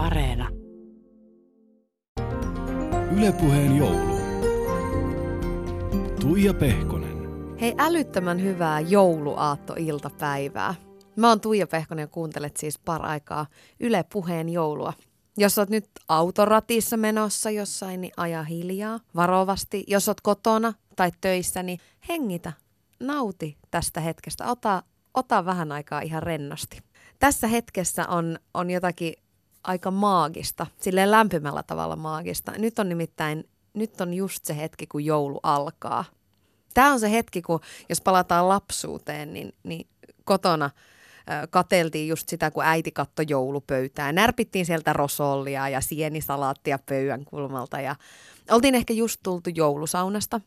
Areena. Ylepuheen joulu. Tuija Pehkonen. Hei, älyttömän hyvää jouluaattoiltapäivää. Mä oon Tuija Pehkonen ja kuuntelet siis paraikaa Yle Puheen joulua. Jos oot nyt autoratissa menossa jossain, niin aja hiljaa, varovasti. Jos oot kotona tai töissä, niin hengitä, nauti tästä hetkestä. Ota, ota vähän aikaa ihan rennosti. Tässä hetkessä on, on jotakin aika maagista, silleen lämpimällä tavalla maagista. Nyt on nimittäin, nyt on just se hetki, kun joulu alkaa. Tämä on se hetki, kun jos palataan lapsuuteen, niin, niin kotona kateltiin just sitä, kun äiti katsoi joulupöytää. Närpittiin sieltä rosollia ja sienisalaattia pöydän kulmalta ja oltiin ehkä just tultu joulusaunasta.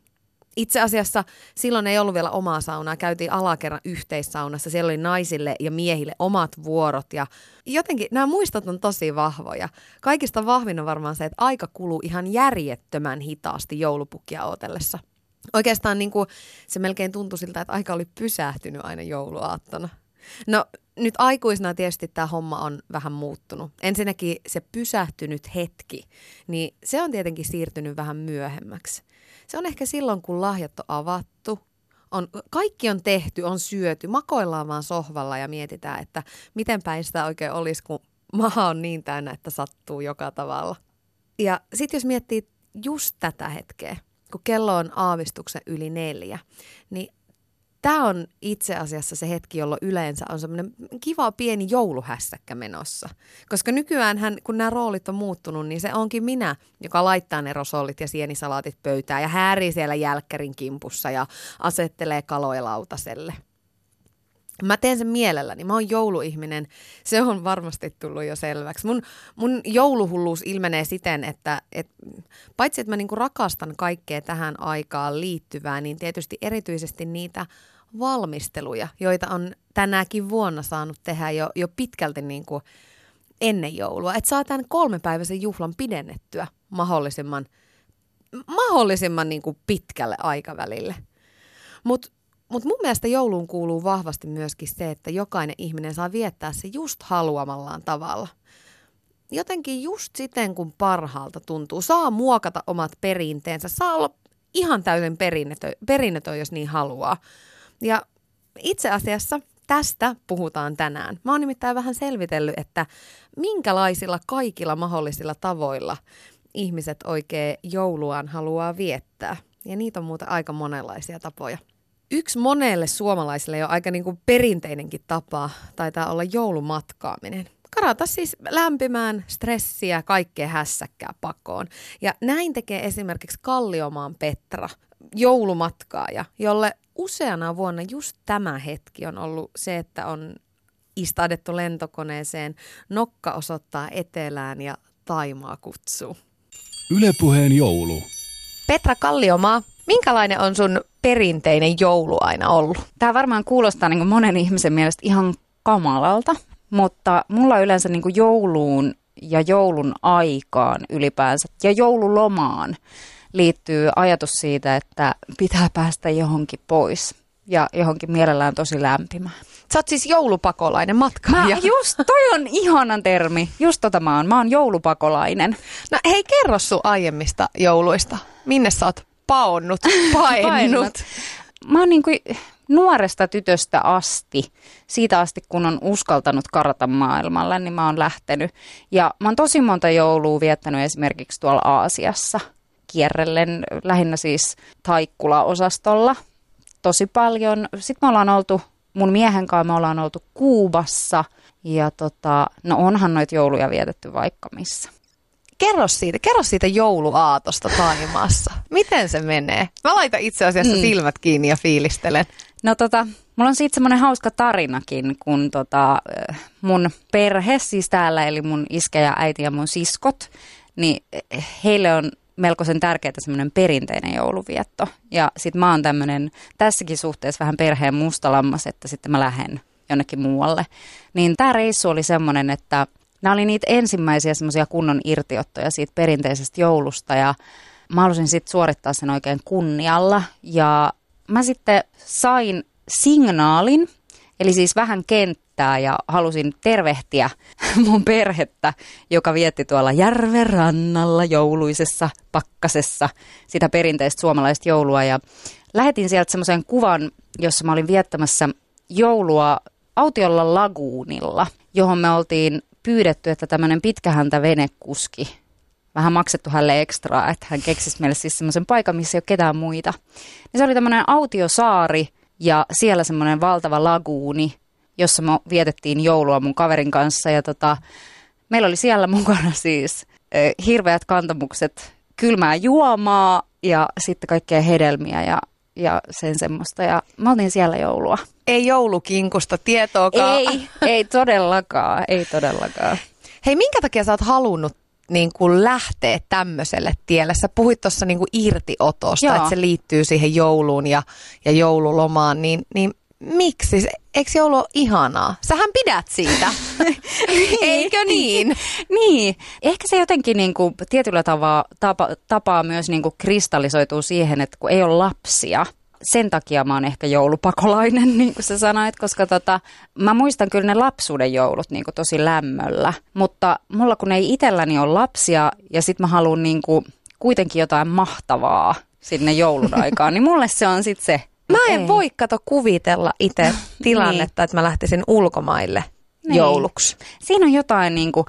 Itse asiassa silloin ei ollut vielä omaa saunaa, käytiin alakerran yhteissaunassa, siellä oli naisille ja miehille omat vuorot ja jotenkin nämä muistot on tosi vahvoja. Kaikista vahvin on varmaan se, että aika kuluu ihan järjettömän hitaasti joulupukkia odotellessa. Oikeastaan niin kuin se melkein tuntui siltä, että aika oli pysähtynyt aina jouluaattona. No nyt aikuisena tietysti tämä homma on vähän muuttunut. Ensinnäkin se pysähtynyt hetki, niin se on tietenkin siirtynyt vähän myöhemmäksi. Se on ehkä silloin, kun lahjat on avattu, on, kaikki on tehty, on syöty, makoillaan vaan sohvalla ja mietitään, että miten päin sitä oikein olisi, kun maa on niin täynnä, että sattuu joka tavalla. Ja sitten jos miettii just tätä hetkeä, kun kello on aavistuksen yli neljä, niin tämä on itse asiassa se hetki, jolloin yleensä on semmoinen kiva pieni jouluhässäkkä menossa. Koska nykyään hän, kun nämä roolit on muuttunut, niin se onkin minä, joka laittaa ne rosollit ja sienisalaatit pöytään ja häärii siellä jälkkärin kimpussa ja asettelee kaloja lautaselle. Mä teen sen mielelläni. Mä oon jouluihminen. Se on varmasti tullut jo selväksi. Mun, mun jouluhulluus ilmenee siten, että et, paitsi että mä niinku rakastan kaikkea tähän aikaan liittyvää, niin tietysti erityisesti niitä valmisteluja, joita on tänäkin vuonna saanut tehdä jo, jo pitkälti niin kuin ennen joulua. Että saa tämän kolmepäiväisen juhlan pidennettyä mahdollisimman, mahdollisimman niin kuin pitkälle aikavälille. Mutta mut mun mielestä jouluun kuuluu vahvasti myöskin se, että jokainen ihminen saa viettää se just haluamallaan tavalla. Jotenkin just siten, kun parhaalta tuntuu. Saa muokata omat perinteensä, saa olla ihan täyden perinnetön, jos niin haluaa. Ja itse asiassa tästä puhutaan tänään. Mä oon nimittäin vähän selvitellyt, että minkälaisilla kaikilla mahdollisilla tavoilla ihmiset oikein jouluaan haluaa viettää. Ja niitä on muuten aika monenlaisia tapoja. Yksi monelle suomalaiselle jo aika niin kuin perinteinenkin tapa taitaa olla joulumatkaaminen. Karata siis lämpimään stressiä, kaikkea hässäkkää pakoon. Ja näin tekee esimerkiksi Kalliomaan Petra, joulumatkaaja, jolle useana vuonna just tämä hetki on ollut se, että on istadettu lentokoneeseen, nokka osoittaa etelään ja Taimaa kutsuu. Ylepuheen joulu. Petra Kalliomaa, minkälainen on sun perinteinen joulu aina ollut? Tämä varmaan kuulostaa niin monen ihmisen mielestä ihan kamalalta, mutta mulla yleensä niin jouluun ja joulun aikaan ylipäänsä ja joululomaan liittyy ajatus siitä, että pitää päästä johonkin pois ja johonkin mielellään tosi lämpimään. Sä oot siis joulupakolainen matkaaja. Mä just, toi on ihanan termi. Just tota mä oon. Mä oon joulupakolainen. No hei, kerro sun aiemmista jouluista. Minne sä oot paonnut, paennut? Mä oon niin kuin nuoresta tytöstä asti, siitä asti kun on uskaltanut karata maailmalla, niin mä oon lähtenyt. Ja mä oon tosi monta joulua viettänyt esimerkiksi tuolla Aasiassa – kierrellen, lähinnä siis Taikkula-osastolla tosi paljon. Sitten me ollaan oltu, mun miehen kanssa me ollaan oltu Kuubassa ja tota, no onhan noita jouluja vietetty vaikka missä. Kerro siitä, kerro siitä jouluaatosta Taimaassa. Miten se menee? Mä laitan itse asiassa mm. silmät kiinni ja fiilistelen. No tota, mulla on siitä semmoinen hauska tarinakin, kun tota, mun perhe, siis täällä, eli mun iskä ja äiti ja mun siskot, niin heille on melkoisen tärkeää semmoinen perinteinen jouluvietto. Ja sitten mä oon tämmöinen tässäkin suhteessa vähän perheen mustalammas, että sitten mä lähden jonnekin muualle. Niin tämä reissu oli semmoinen, että nämä oli niitä ensimmäisiä semmoisia kunnon irtiottoja siitä perinteisestä joulusta ja mä halusin sitten suorittaa sen oikein kunnialla. Ja mä sitten sain signaalin, eli siis vähän kenttä viettää ja halusin tervehtiä mun perhettä, joka vietti tuolla järven rannalla jouluisessa pakkasessa sitä perinteistä suomalaista joulua ja lähetin sieltä semmoisen kuvan, jossa mä olin viettämässä joulua autiolla laguunilla, johon me oltiin pyydetty, että tämmöinen pitkähäntä venekuski, vähän maksettu hänelle ekstraa, että hän keksisi meille siis semmoisen paikan, missä ei ole ketään muita. Ja se oli tämmöinen autiosaari ja siellä semmoinen valtava laguuni, jossa me vietettiin joulua mun kaverin kanssa ja tota, meillä oli siellä mukana siis eh, hirveät kantamukset kylmää juomaa ja sitten kaikkea hedelmiä ja ja sen semmoista. Ja me oltiin siellä joulua. Ei joulukinkusta tietoakaan. Ei, ei todellakaan, ei todellakaan. Hei, minkä takia sä oot halunnut niin kuin lähteä tämmöiselle tielle? Sä puhuit tuossa niin irtiotosta, Joo. että se liittyy siihen jouluun ja, ja joululomaan, niin, niin miksi? Eikö joulu ole ihanaa? Sähän pidät siitä, eikö niin? niin, ehkä se jotenkin niin kuin tietyllä tavalla, tapa, tapaa myös niin kuin kristallisoituu siihen, että kun ei ole lapsia, sen takia mä oon ehkä joulupakolainen, niin kuin sä sanoit, koska tota, mä muistan kyllä ne lapsuuden joulut niin kuin tosi lämmöllä, mutta mulla kun ei itselläni ole lapsia ja sit mä haluan niin kuin kuitenkin jotain mahtavaa sinne joulun aikaan, niin mulle se on sitten se Mä en ei. voi kato kuvitella itse tilannetta, niin. että mä lähtisin ulkomaille niin. jouluksi. Siinä on jotain niin kuin,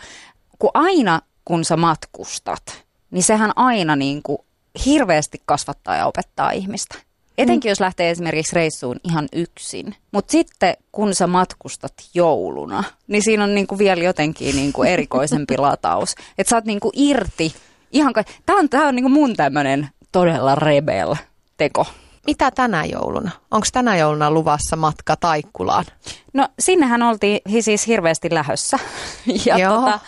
kun aina kun sä matkustat, niin sehän aina niin kuin hirveästi kasvattaa ja opettaa ihmistä. Etenkin mm. jos lähtee esimerkiksi reissuun ihan yksin. Mutta sitten kun sä matkustat jouluna, niin siinä on niinku vielä jotenkin niinku erikoisempi lataus. Että sä oot niinku irti. Ihan ka- Tämä on, tää on niinku mun tämmöinen todella rebel teko mitä tänä jouluna? Onko tänä jouluna luvassa matka Taikkulaan? No sinnehän oltiin siis hirveästi lähössä. Ja Joo. Tota,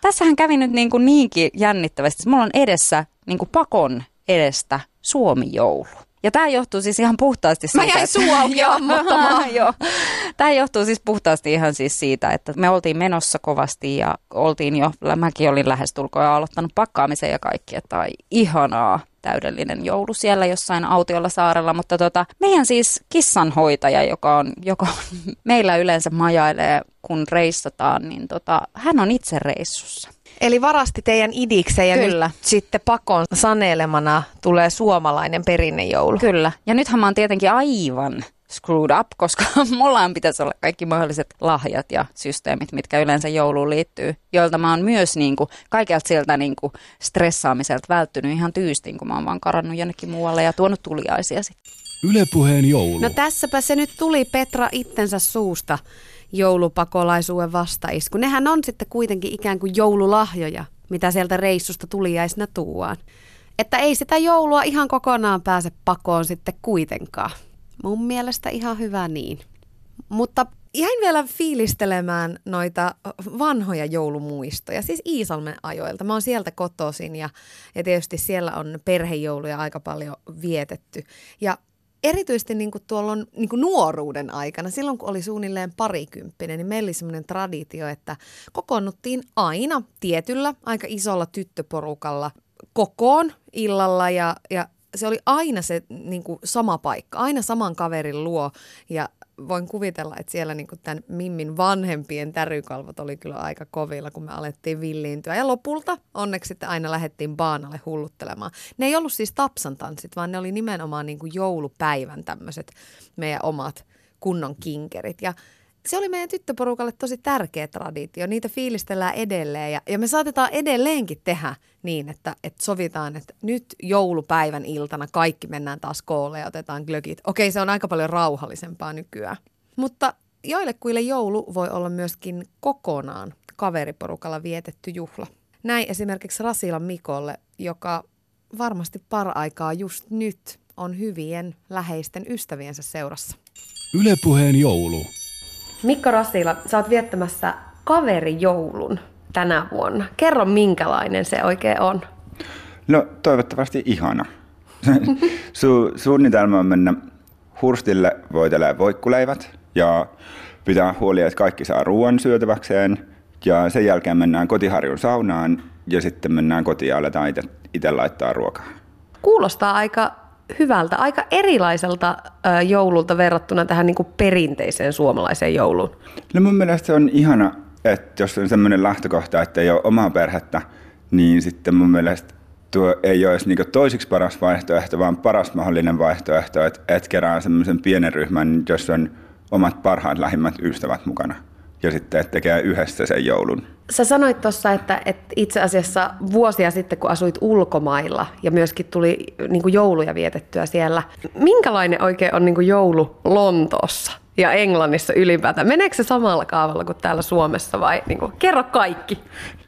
tässähän kävi nyt niin kuin niinkin jännittävästi. Mulla on edessä niin kuin pakon edestä Suomi-joulu. Ja tämä johtuu siis ihan puhtaasti siitä... Mä jäin sua Joo. Tämä johtuu siis puhtaasti ihan siis siitä, että me oltiin menossa kovasti ja oltiin jo, mäkin olin lähestulkoon ja aloittanut pakkaamisen ja kaikki, että ai ihanaa täydellinen joulu siellä jossain autiolla saarella, mutta tota, meidän siis kissanhoitaja, joka on, joka on meillä yleensä majailee, kun reissataan, niin tota, hän on itse reissussa. Eli varasti teidän idiksen ja Kyllä. nyt sitten pakon sanelemana tulee suomalainen perinnejoulu. Kyllä. Ja nythän mä oon tietenkin aivan screwed up, koska mulla pitäisi olla kaikki mahdolliset lahjat ja systeemit, mitkä yleensä jouluun liittyy, joilta mä oon myös niin kuin, kaikelta sieltä niin kuin, stressaamiselta välttynyt ihan tyystin, kun mä oon vaan karannut jonnekin muualle ja tuonut tuliaisia sitten. Ylepuheen joulu. No tässäpä se nyt tuli Petra itsensä suusta joulupakolaisuuden vastaisku. Nehän on sitten kuitenkin ikään kuin joululahjoja, mitä sieltä reissusta tuliaisena tuuaan. Että ei sitä joulua ihan kokonaan pääse pakoon sitten kuitenkaan. Mun mielestä ihan hyvä niin. Mutta jäin vielä fiilistelemään noita vanhoja joulumuistoja, siis Iisalmen ajoilta. Mä oon sieltä kotoisin ja, ja tietysti siellä on perhejouluja aika paljon vietetty. Ja erityisesti niin kuin tuolla on niin kuin nuoruuden aikana, silloin kun oli suunnilleen parikymppinen, niin meillä oli semmoinen traditio, että kokoonnuttiin aina tietyllä aika isolla tyttöporukalla kokoon illalla ja, ja se oli aina se niin kuin sama paikka, aina saman kaverin luo ja voin kuvitella, että siellä niin kuin tämän Mimmin vanhempien tärykalvot oli kyllä aika kovilla, kun me alettiin villiintyä. Ja lopulta onneksi sitten aina lähdettiin baanalle hulluttelemaan. Ne ei ollut siis tapsan tanssit, vaan ne oli nimenomaan niin kuin joulupäivän tämmöiset meidän omat kunnon kinkerit. Ja se oli meidän tyttöporukalle tosi tärkeä traditio. Niitä fiilistellään edelleen ja, ja me saatetaan edelleenkin tehdä niin, että, että sovitaan, että nyt joulupäivän iltana kaikki mennään taas koolle ja otetaan glögit. Okei, se on aika paljon rauhallisempaa nykyään. Mutta joillekuille joulu voi olla myöskin kokonaan kaveriporukalla vietetty juhla. Näin esimerkiksi Rasilan Mikolle, joka varmasti paraikaa just nyt on hyvien läheisten ystäviensä seurassa. Ylepuheen joulu. Mikko Rasila, sä oot viettämässä kaverijoulun tänä vuonna. Kerro, minkälainen se oikein on. No toivottavasti ihana. Su- suunnitelma on mennä hurstille voitelee voikkuleivät ja pitää huoli, että kaikki saa ruoan syötäväkseen. Ja sen jälkeen mennään kotiharjun saunaan ja sitten mennään kotiin ja aletaan itse laittaa ruokaa. Kuulostaa aika hyvältä, aika erilaiselta joululta verrattuna tähän niin kuin perinteiseen suomalaiseen jouluun. No mun mielestä se on ihana, että jos on semmoinen lähtökohta, että ei ole omaa perhettä, niin sitten mun mielestä tuo ei olisi niin toisiksi paras vaihtoehto, vaan paras mahdollinen vaihtoehto, että et kerää semmoisen pienen ryhmän, jossa on omat parhaat lähimmät ystävät mukana. Ja sitten että tekee yhdessä sen joulun. Sä sanoit tuossa, että, että itse asiassa vuosia sitten, kun asuit ulkomailla ja myöskin tuli niin kuin jouluja vietettyä siellä, minkälainen oikein on niin kuin joulu Lontoossa ja Englannissa ylipäätään? Meneekö se samalla kaavalla kuin täällä Suomessa vai niin kuin, kerro kaikki?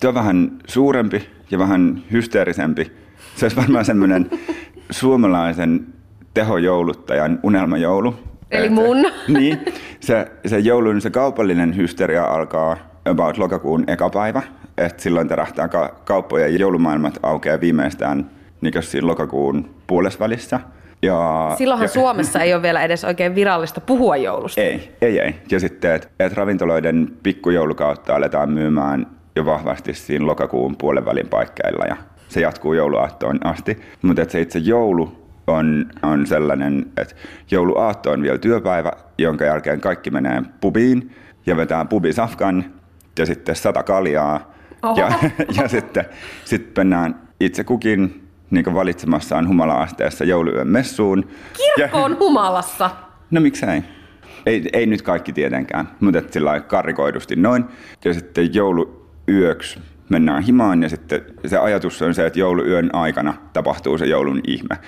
Tuo on vähän suurempi ja vähän hysteerisempi. Se olisi varmaan semmoinen suomalaisen tehojouluttajan unelmajoulu. Eli mun. Niin, se, se joulun se kaupallinen hysteria alkaa about lokakuun eka päivä. Et silloin terähtää ka- kauppojen ja joulumaailmat aukeaa viimeistään niin siinä lokakuun puolesvälissä. Ja, Silloinhan ja, Suomessa ei ole vielä edes oikein virallista puhua joulusta. Ei, ei, ei. Ja sitten, että et ravintoloiden pikkujoulukautta aletaan myymään jo vahvasti siinä lokakuun puolen välin paikkeilla ja se jatkuu jouluaattoon asti. Mutta se itse joulu on, on sellainen, että jouluaatto on vielä työpäivä, jonka jälkeen kaikki menee pubiin ja vetää pubisafkan ja sitten sata kaljaa. Ja, ja sitten sit mennään itse kukin niin valitsemassaan humala-asteessa jouluyön messuun. Kirkko on humalassa. No miksei? Ei, ei nyt kaikki tietenkään, mutta sillä karikoidusti noin. Ja sitten jouluyöksi mennään himaan ja sitten se ajatus on se, että jouluyön aikana tapahtuu se joulun ihme.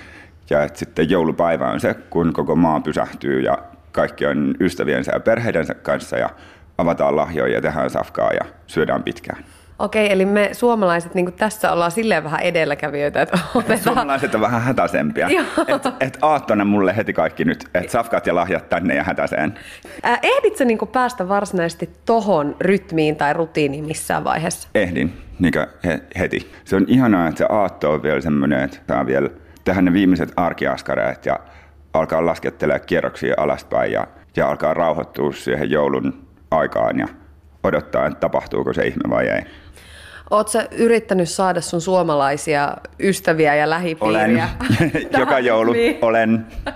Ja että sitten joulupäivä on se, kun koko maa pysähtyy ja kaikki on ystäviensä ja perheidensä kanssa ja avataan lahjoja ja tehdään safkaa ja syödään pitkään. Okei, eli me suomalaiset niin tässä ollaan silleen vähän edelläkävijöitä, että otetaan... Suomalaiset on vähän hätäisempiä. Joo. Et, et aattona mulle heti kaikki nyt, että safkat ja lahjat tänne ja hätäseen. Ää, ehditkö niin päästä varsinaisesti tohon rytmiin tai rutiiniin missään vaiheessa? Ehdin, niin he, heti. Se on ihanaa, että se aatto on vielä semmoinen, että saa vielä tehdä ne viimeiset arkiaskareet ja alkaa laskettelemaan kierroksia alaspäin ja, ja alkaa rauhoittua siihen joulun aikaan ja odottaa, että tapahtuuko se ihme vai ei. Oletko yrittänyt saada sun suomalaisia ystäviä ja lähipiiriä? Olen. Joka joulu Niin. olen.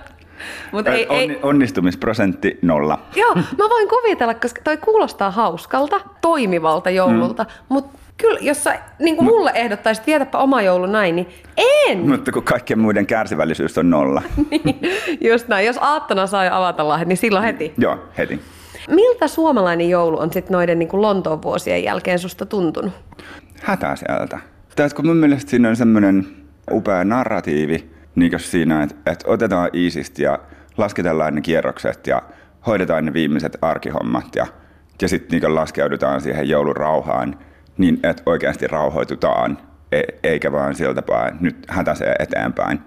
Mut ei, On, ei, onnistumisprosentti nolla. joo, mä voin kuvitella, koska toi kuulostaa hauskalta, toimivalta joululta, mm. mutta kyllä, jos sä niin kuin mulle ehdottaisit vietäpä oma joulu näin, niin en. Mutta kun kaikkien muiden kärsivällisyys on nolla. Niin, Just näin. Jos aattona saa avata lahjat, niin silloin heti. Joo, heti. Miltä suomalainen joulu on sitten noiden niin kuin Lontoon vuosien jälkeen susta tuntunut? hätäseltä. Tai kun mun mielestä siinä on semmoinen upea narratiivi niin siinä, että, että otetaan iisisti ja lasketellaan ne kierrokset ja hoidetaan ne viimeiset arkihommat ja, ja sitten niin laskeudutaan siihen joulun rauhaan niin, että oikeasti rauhoitutaan, e- eikä vaan sieltä päin nyt hätäsee eteenpäin.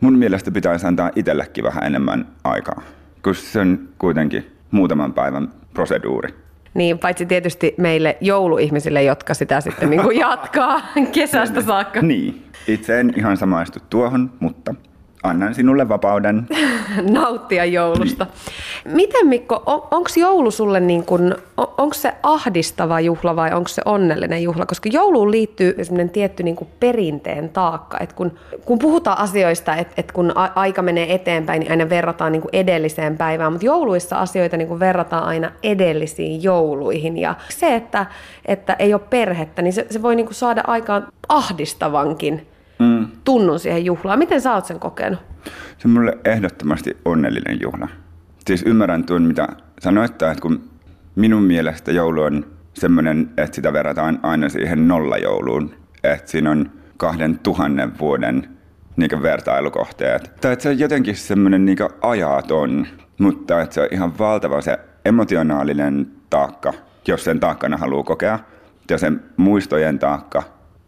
Mun mielestä pitäisi antaa itsellekin vähän enemmän aikaa, koska se on kuitenkin muutaman päivän proseduuri. Niin, paitsi tietysti meille jouluihmisille, jotka sitä sitten niin kuin jatkaa kesästä saakka. Niin, itse en ihan samaistu tuohon, mutta annan sinulle vapauden. nauttia joulusta. Miten Mikko, on, onko joulu sulle niin kuin, on, onko se ahdistava juhla vai onko se onnellinen juhla? Koska jouluun liittyy sellainen tietty niin kuin perinteen taakka, että kun, kun puhutaan asioista, että, että kun a- aika menee eteenpäin, niin aina verrataan niin edelliseen päivään, mutta jouluissa asioita niin verrataan aina edellisiin jouluihin. Ja se, että, että ei ole perhettä, niin se, se voi niin saada aikaan ahdistavankin tunnun siihen juhlaan. Miten sä oot sen kokenut? Se on mulle ehdottomasti onnellinen juhla. Siis ymmärrän tuon, mitä sanoit, että kun minun mielestä joulu on semmoinen, että sitä verrataan aina siihen nollajouluun. Että siinä on kahden tuhannen vuoden niin vertailukohteet. Tai että se on jotenkin semmoinen niin ajaton, mutta että se on ihan valtava se emotionaalinen taakka, jos sen taakkana haluaa kokea. Ja sen muistojen taakka,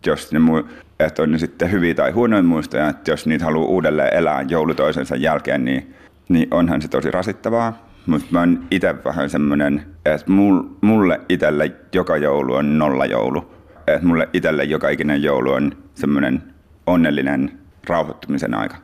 jos ne mu- että on ne sitten hyviä tai huonoja muistoja, että jos niitä haluaa uudelleen elää joulu toisensa jälkeen, niin, niin onhan se tosi rasittavaa. Mutta mä oon itse vähän semmoinen, että mul, mulle itselle joka joulu on nolla joulu. Että mulle itselle joka ikinen joulu on semmoinen onnellinen rauhoittumisen aika.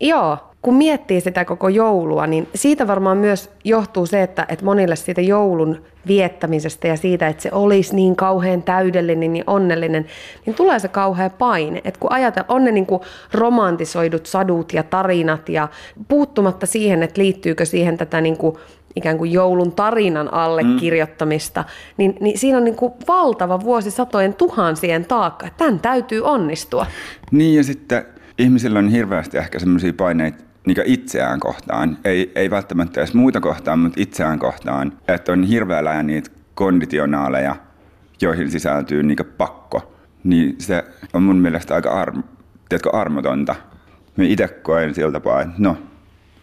Joo, kun miettii sitä koko joulua, niin siitä varmaan myös johtuu se, että, että monille siitä joulun viettämisestä ja siitä, että se olisi niin kauhean täydellinen ja onnellinen, niin tulee se kauhea paine. Että kun ajatellaan, on ne niin kuin romantisoidut sadut ja tarinat ja puuttumatta siihen, että liittyykö siihen tätä niin kuin ikään kuin joulun tarinan allekirjoittamista, mm. niin, niin siinä on niin kuin valtava vuosisatojen tuhansien taakka. Tämän täytyy onnistua. Niin ja sitten ihmisillä on hirveästi ehkä semmoisia paineita niin itseään kohtaan, ei, ei välttämättä edes muita kohtaan, mutta itseään kohtaan, että on hirveä läjä niitä konditionaaleja, joihin sisältyy niin pakko, niin se on mun mielestä aika arm, tiedätkö, armotonta. Me itse koen sillä tapaa, että no,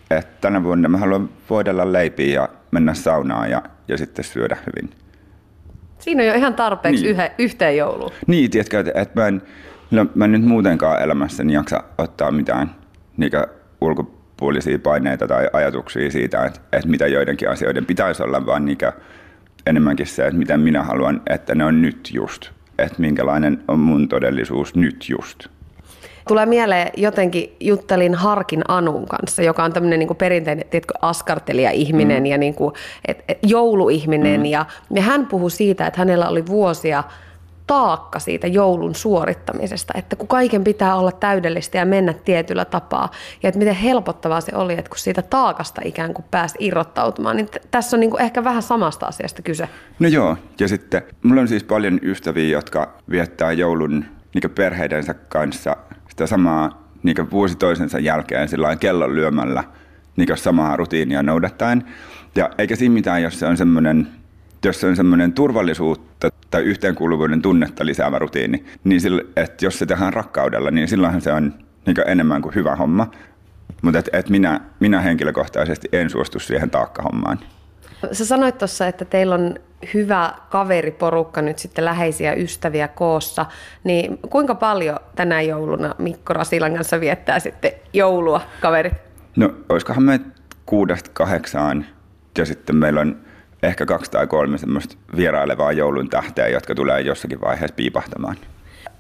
että tänä vuonna mä haluan voidella leipiä ja mennä saunaan ja, ja sitten syödä hyvin. Siinä on jo ihan tarpeeksi niin. yhe, yhteen jouluun. Niin, tiedätkö, että, että mä, en, no, mä en nyt muutenkaan elämässäni jaksa ottaa mitään niin ulkopuolisia paineita tai ajatuksia siitä, että, että mitä joidenkin asioiden pitäisi olla, vaan niin enemmänkin se, että miten minä haluan, että ne on nyt just. Että minkälainen on mun todellisuus nyt just. Tulee mieleen jotenkin, juttelin Harkin Anun kanssa, joka on tämmöinen niin perinteinen tiedätkö, askartelija-ihminen mm. ja niin kuin, et, et, jouluihminen. Mm. Ja, ja hän puhui siitä, että hänellä oli vuosia taakka siitä joulun suorittamisesta, että kun kaiken pitää olla täydellistä ja mennä tietyllä tapaa, ja että miten helpottavaa se oli, että kun siitä taakasta ikään kuin pääsi irrottautumaan, niin t- tässä on niin kuin ehkä vähän samasta asiasta kyse. No joo, ja sitten mulla on siis paljon ystäviä, jotka viettää joulun niin perheidensä kanssa sitä samaa niin vuosi toisensa jälkeen sillä kellon lyömällä niin samaa rutiinia noudattaen. Ja eikä siinä mitään, jos se on semmoinen jos se on semmoinen turvallisuutta tai yhteenkuuluvuuden tunnetta lisäävä rutiini, niin sillä, että jos se tehdään rakkaudella, niin silloinhan se on niin enemmän kuin hyvä homma. Mutta et, et minä, minä henkilökohtaisesti en suostu siihen taakkahommaan. Sä sanoit tuossa, että teillä on hyvä kaveriporukka nyt sitten läheisiä ystäviä koossa, niin kuinka paljon tänä jouluna Mikko Rasilan kanssa viettää sitten joulua kaverit? No olisikohan me kuudesta kahdeksaan ja sitten meillä on ehkä kaksi tai kolme semmoista vierailevaa joulun tähteä, jotka tulee jossakin vaiheessa piipahtamaan.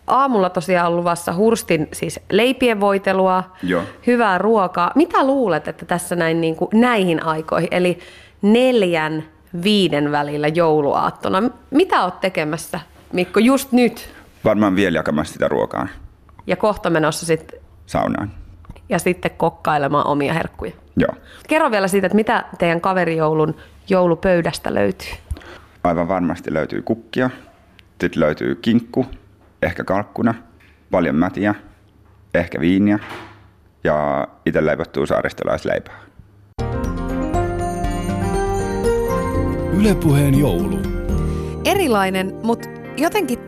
Aamulla tosiaan on luvassa Hurstin siis leipien voitelua, Joo. hyvää ruokaa. Mitä luulet, että tässä näin niin kuin näihin aikoihin, eli neljän, viiden välillä jouluaattona, mitä oot tekemässä, Mikko, just nyt? Varmaan vielä jakamassa sitä ruokaa. Ja kohta menossa sitten saunaan. Ja sitten kokkailemaan omia herkkuja. Joo. Kerro vielä siitä, että mitä teidän kaverijoulun joulupöydästä löytyy? Aivan varmasti löytyy kukkia, sitten löytyy kinkku, ehkä kalkkuna, paljon mätiä, ehkä viiniä ja itse leivottuu saaristolaisleipää. Ylepuheen joulu. Erilainen, mutta jotenkin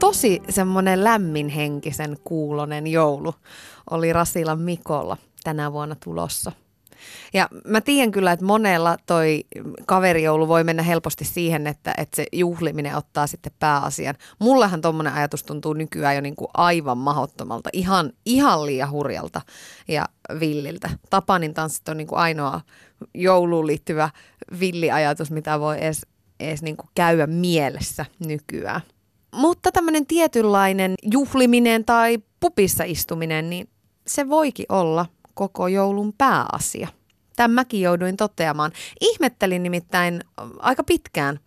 tosi semmoinen lämminhenkisen kuulonen joulu oli Rasilan Mikolla tänä vuonna tulossa. Ja mä tiedän kyllä, että monella toi kaverijoulu voi mennä helposti siihen, että, että se juhliminen ottaa sitten pääasian. Mullehan tuommoinen ajatus tuntuu nykyään jo niin kuin aivan mahottomalta, ihan, ihan liian hurjalta ja villiltä. Tapanin tanssit on niin kuin ainoa jouluun liittyvä villiajatus, mitä voi edes, edes niin kuin käydä mielessä nykyään. Mutta tämmöinen tietynlainen juhliminen tai pupissa istuminen, niin se voikin olla koko joulun pääasia. Tämän mäkin jouduin toteamaan. Ihmettelin nimittäin aika pitkään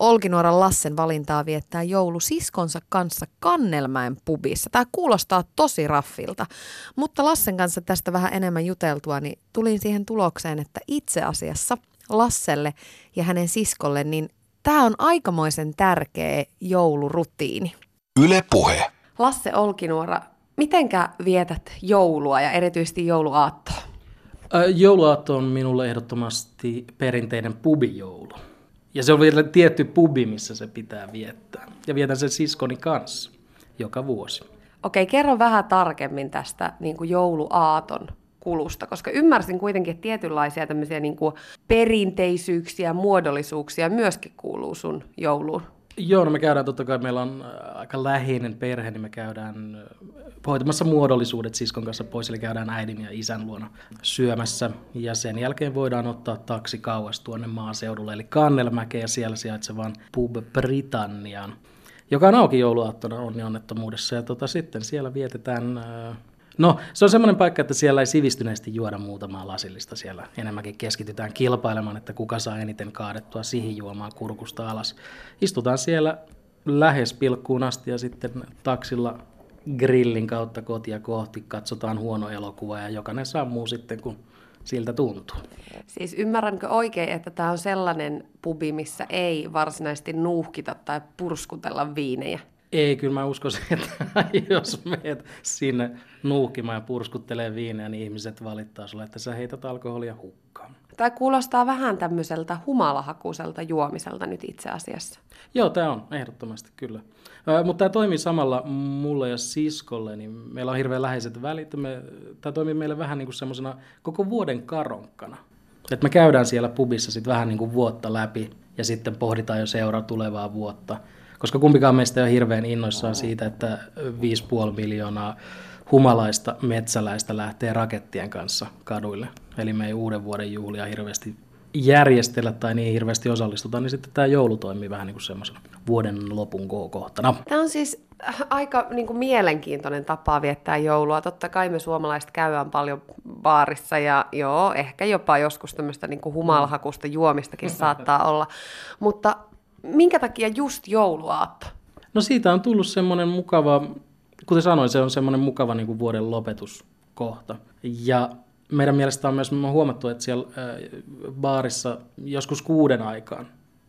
Olkinuoran Lassen valintaa viettää joulu siskonsa kanssa Kannelmäen pubissa. Tämä kuulostaa tosi raffilta, mutta Lassen kanssa tästä vähän enemmän juteltua, niin tulin siihen tulokseen, että itse asiassa Lasselle ja hänen siskolle, niin tämä on aikamoisen tärkeä joulurutiini. Yle puhe. Lasse Olkinuora, mitenkä vietät joulua ja erityisesti jouluaattoa? Jouluaatto on minulle ehdottomasti perinteinen pubijoulu. Ja se on vielä tietty pubi, missä se pitää viettää. Ja vietän sen siskoni kanssa joka vuosi. Okei, kerro vähän tarkemmin tästä niin kuin jouluaaton kulusta, koska ymmärsin kuitenkin, että tietynlaisia tämmöisiä niin kuin perinteisyyksiä, muodollisuuksia myöskin kuuluu sun jouluun. Joo, no me käydään totta kai, meillä on äh, aika läheinen perhe, niin me käydään äh, hoitamassa muodollisuudet siskon kanssa pois, eli käydään äidin ja isän luona syömässä. Ja sen jälkeen voidaan ottaa taksi kauas tuonne maaseudulle, eli Kannelmäkeen ja siellä sijaitsevan Pub Britanniaan, joka on auki jouluaattona onni onnettomuudessa. Ja tota, sitten siellä vietetään äh, No, se on semmoinen paikka, että siellä ei sivistyneesti juoda muutamaa lasillista. Siellä enemmänkin keskitytään kilpailemaan, että kuka saa eniten kaadettua siihen juomaan kurkusta alas. Istutaan siellä lähes pilkkuun asti ja sitten taksilla grillin kautta kotia kohti katsotaan huono elokuva ja jokainen sammuu sitten, kun siltä tuntuu. Siis ymmärränkö oikein, että tämä on sellainen pubi, missä ei varsinaisesti nuuhkita tai purskutella viinejä? Ei, kyllä mä uskoisin, että jos meet sinne nuuhkimaan ja purskuttelee viineä, niin ihmiset valittaa sulle, että sä heität alkoholia hukkaan. Tai kuulostaa vähän tämmöiseltä humalahakuiselta juomiselta nyt itse asiassa. Joo, tämä on ehdottomasti kyllä. Ö, mutta tämä toimii samalla mulle ja siskolle, niin meillä on hirveän läheiset välit. Me, tämä toimii meille vähän niin kuin semmoisena koko vuoden karonkkana. Et me käydään siellä pubissa sitten vähän niin kuin vuotta läpi ja sitten pohditaan jo seuraa tulevaa vuotta. Koska kumpikaan meistä ei ole hirveän innoissaan siitä, että 5,5 miljoonaa humalaista metsäläistä lähtee rakettien kanssa kaduille. Eli me ei uuden vuoden juhlia hirveästi järjestellä tai niin hirveästi osallistuta, niin sitten tämä joulu toimii vähän niin kuin semmoisena vuoden lopun kohtana. Tämä on siis aika niin kuin mielenkiintoinen tapa viettää joulua. Totta kai me suomalaiset käydään paljon baarissa ja joo, ehkä jopa joskus tämmöistä niin kuin humalhakusta juomistakin saattaa olla. Mutta minkä takia just jouluaatto? No siitä on tullut semmoinen mukava, kuten sanoin, se on semmoinen mukava niin kuin vuoden lopetuskohta. Ja meidän mielestä on myös huomattu, että siellä äh, baarissa joskus kuuden aikaan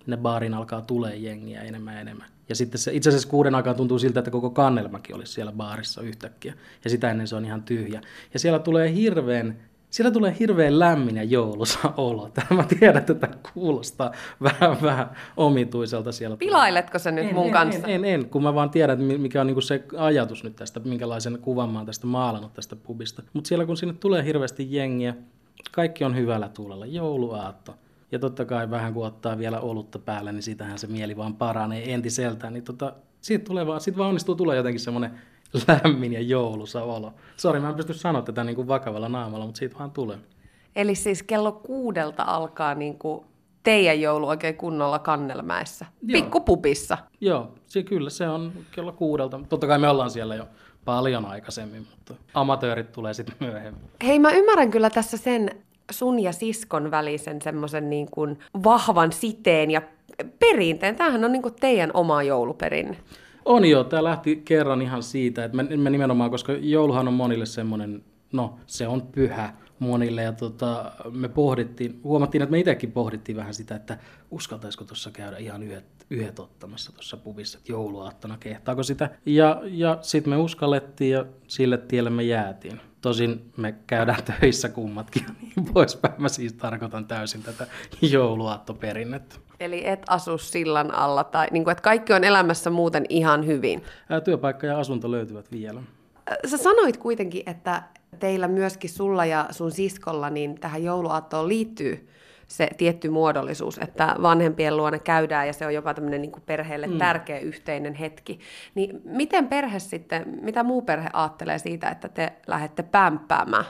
ne baarin alkaa tulee jengiä enemmän ja enemmän. Ja sitten se, itse asiassa kuuden aikaan tuntuu siltä, että koko kannelmakin olisi siellä baarissa yhtäkkiä. Ja sitä ennen se on ihan tyhjä. Ja siellä tulee hirveän siellä tulee hirveän lämmin ja joulusa olo. Mä tiedän, että tämä kuulostaa vähän, vähän omituiselta siellä. Pilailetko sä nyt en, mun en, kanssa? En, en, en, kun mä vaan tiedän, mikä on niinku se ajatus nyt tästä, minkälaisen kuvan mä oon tästä maalannut tästä pubista. Mutta siellä kun sinne tulee hirveästi jengiä, kaikki on hyvällä tuulella, jouluaatto. Ja totta kai vähän kun ottaa vielä olutta päälle, niin sitähän se mieli vaan paranee entiseltään. Niin tota, siitä, tulee vaan, siitä vaan onnistuu tulee jotenkin semmoinen lämmin ja joulusa olo. Sori, mä en pysty sanoa tätä niin kuin vakavalla naamalla, mutta siitä vaan tulee. Eli siis kello kuudelta alkaa niin kuin teidän joulu oikein kunnolla Kannelmäessä. Joo. Pikkupupissa. Joo, se kyllä, se on kello kuudelta. Totta kai me ollaan siellä jo paljon aikaisemmin, mutta amatöörit tulee sitten myöhemmin. Hei, mä ymmärrän kyllä tässä sen sun ja siskon välisen semmoisen niin kuin vahvan siteen ja perinteen. Tämähän on niin kuin teidän oma jouluperinne. On joo, tämä lähti kerran ihan siitä, että me nimenomaan, koska jouluhan on monille semmoinen, no se on pyhä monille ja tota, me pohdittiin, huomattiin, että me itsekin pohdittiin vähän sitä, että uskaltaisiko tuossa käydä ihan yhdet, yhdet ottamassa tuossa pubissa, että jouluaattona kehtaako sitä. Ja, ja sitten me uskallettiin ja sille tielle me jäätiin. Tosin me käydään töissä kummatkin ja niin poispäin. Mä siis tarkoitan täysin tätä jouluaattoperinnettä. Eli et asu sillan alla, tai niin kuin, että kaikki on elämässä muuten ihan hyvin. Ää, Työpaikka ja asunto löytyvät vielä. Sä sanoit kuitenkin, että teillä myöskin sulla ja sun siskolla niin tähän jouluaattoon liittyy se tietty muodollisuus, että vanhempien luona käydään ja se on jopa tämmöinen niin kuin perheelle mm. tärkeä yhteinen hetki. Niin miten perhe sitten, mitä muu perhe ajattelee siitä, että te lähdette pämppäämään?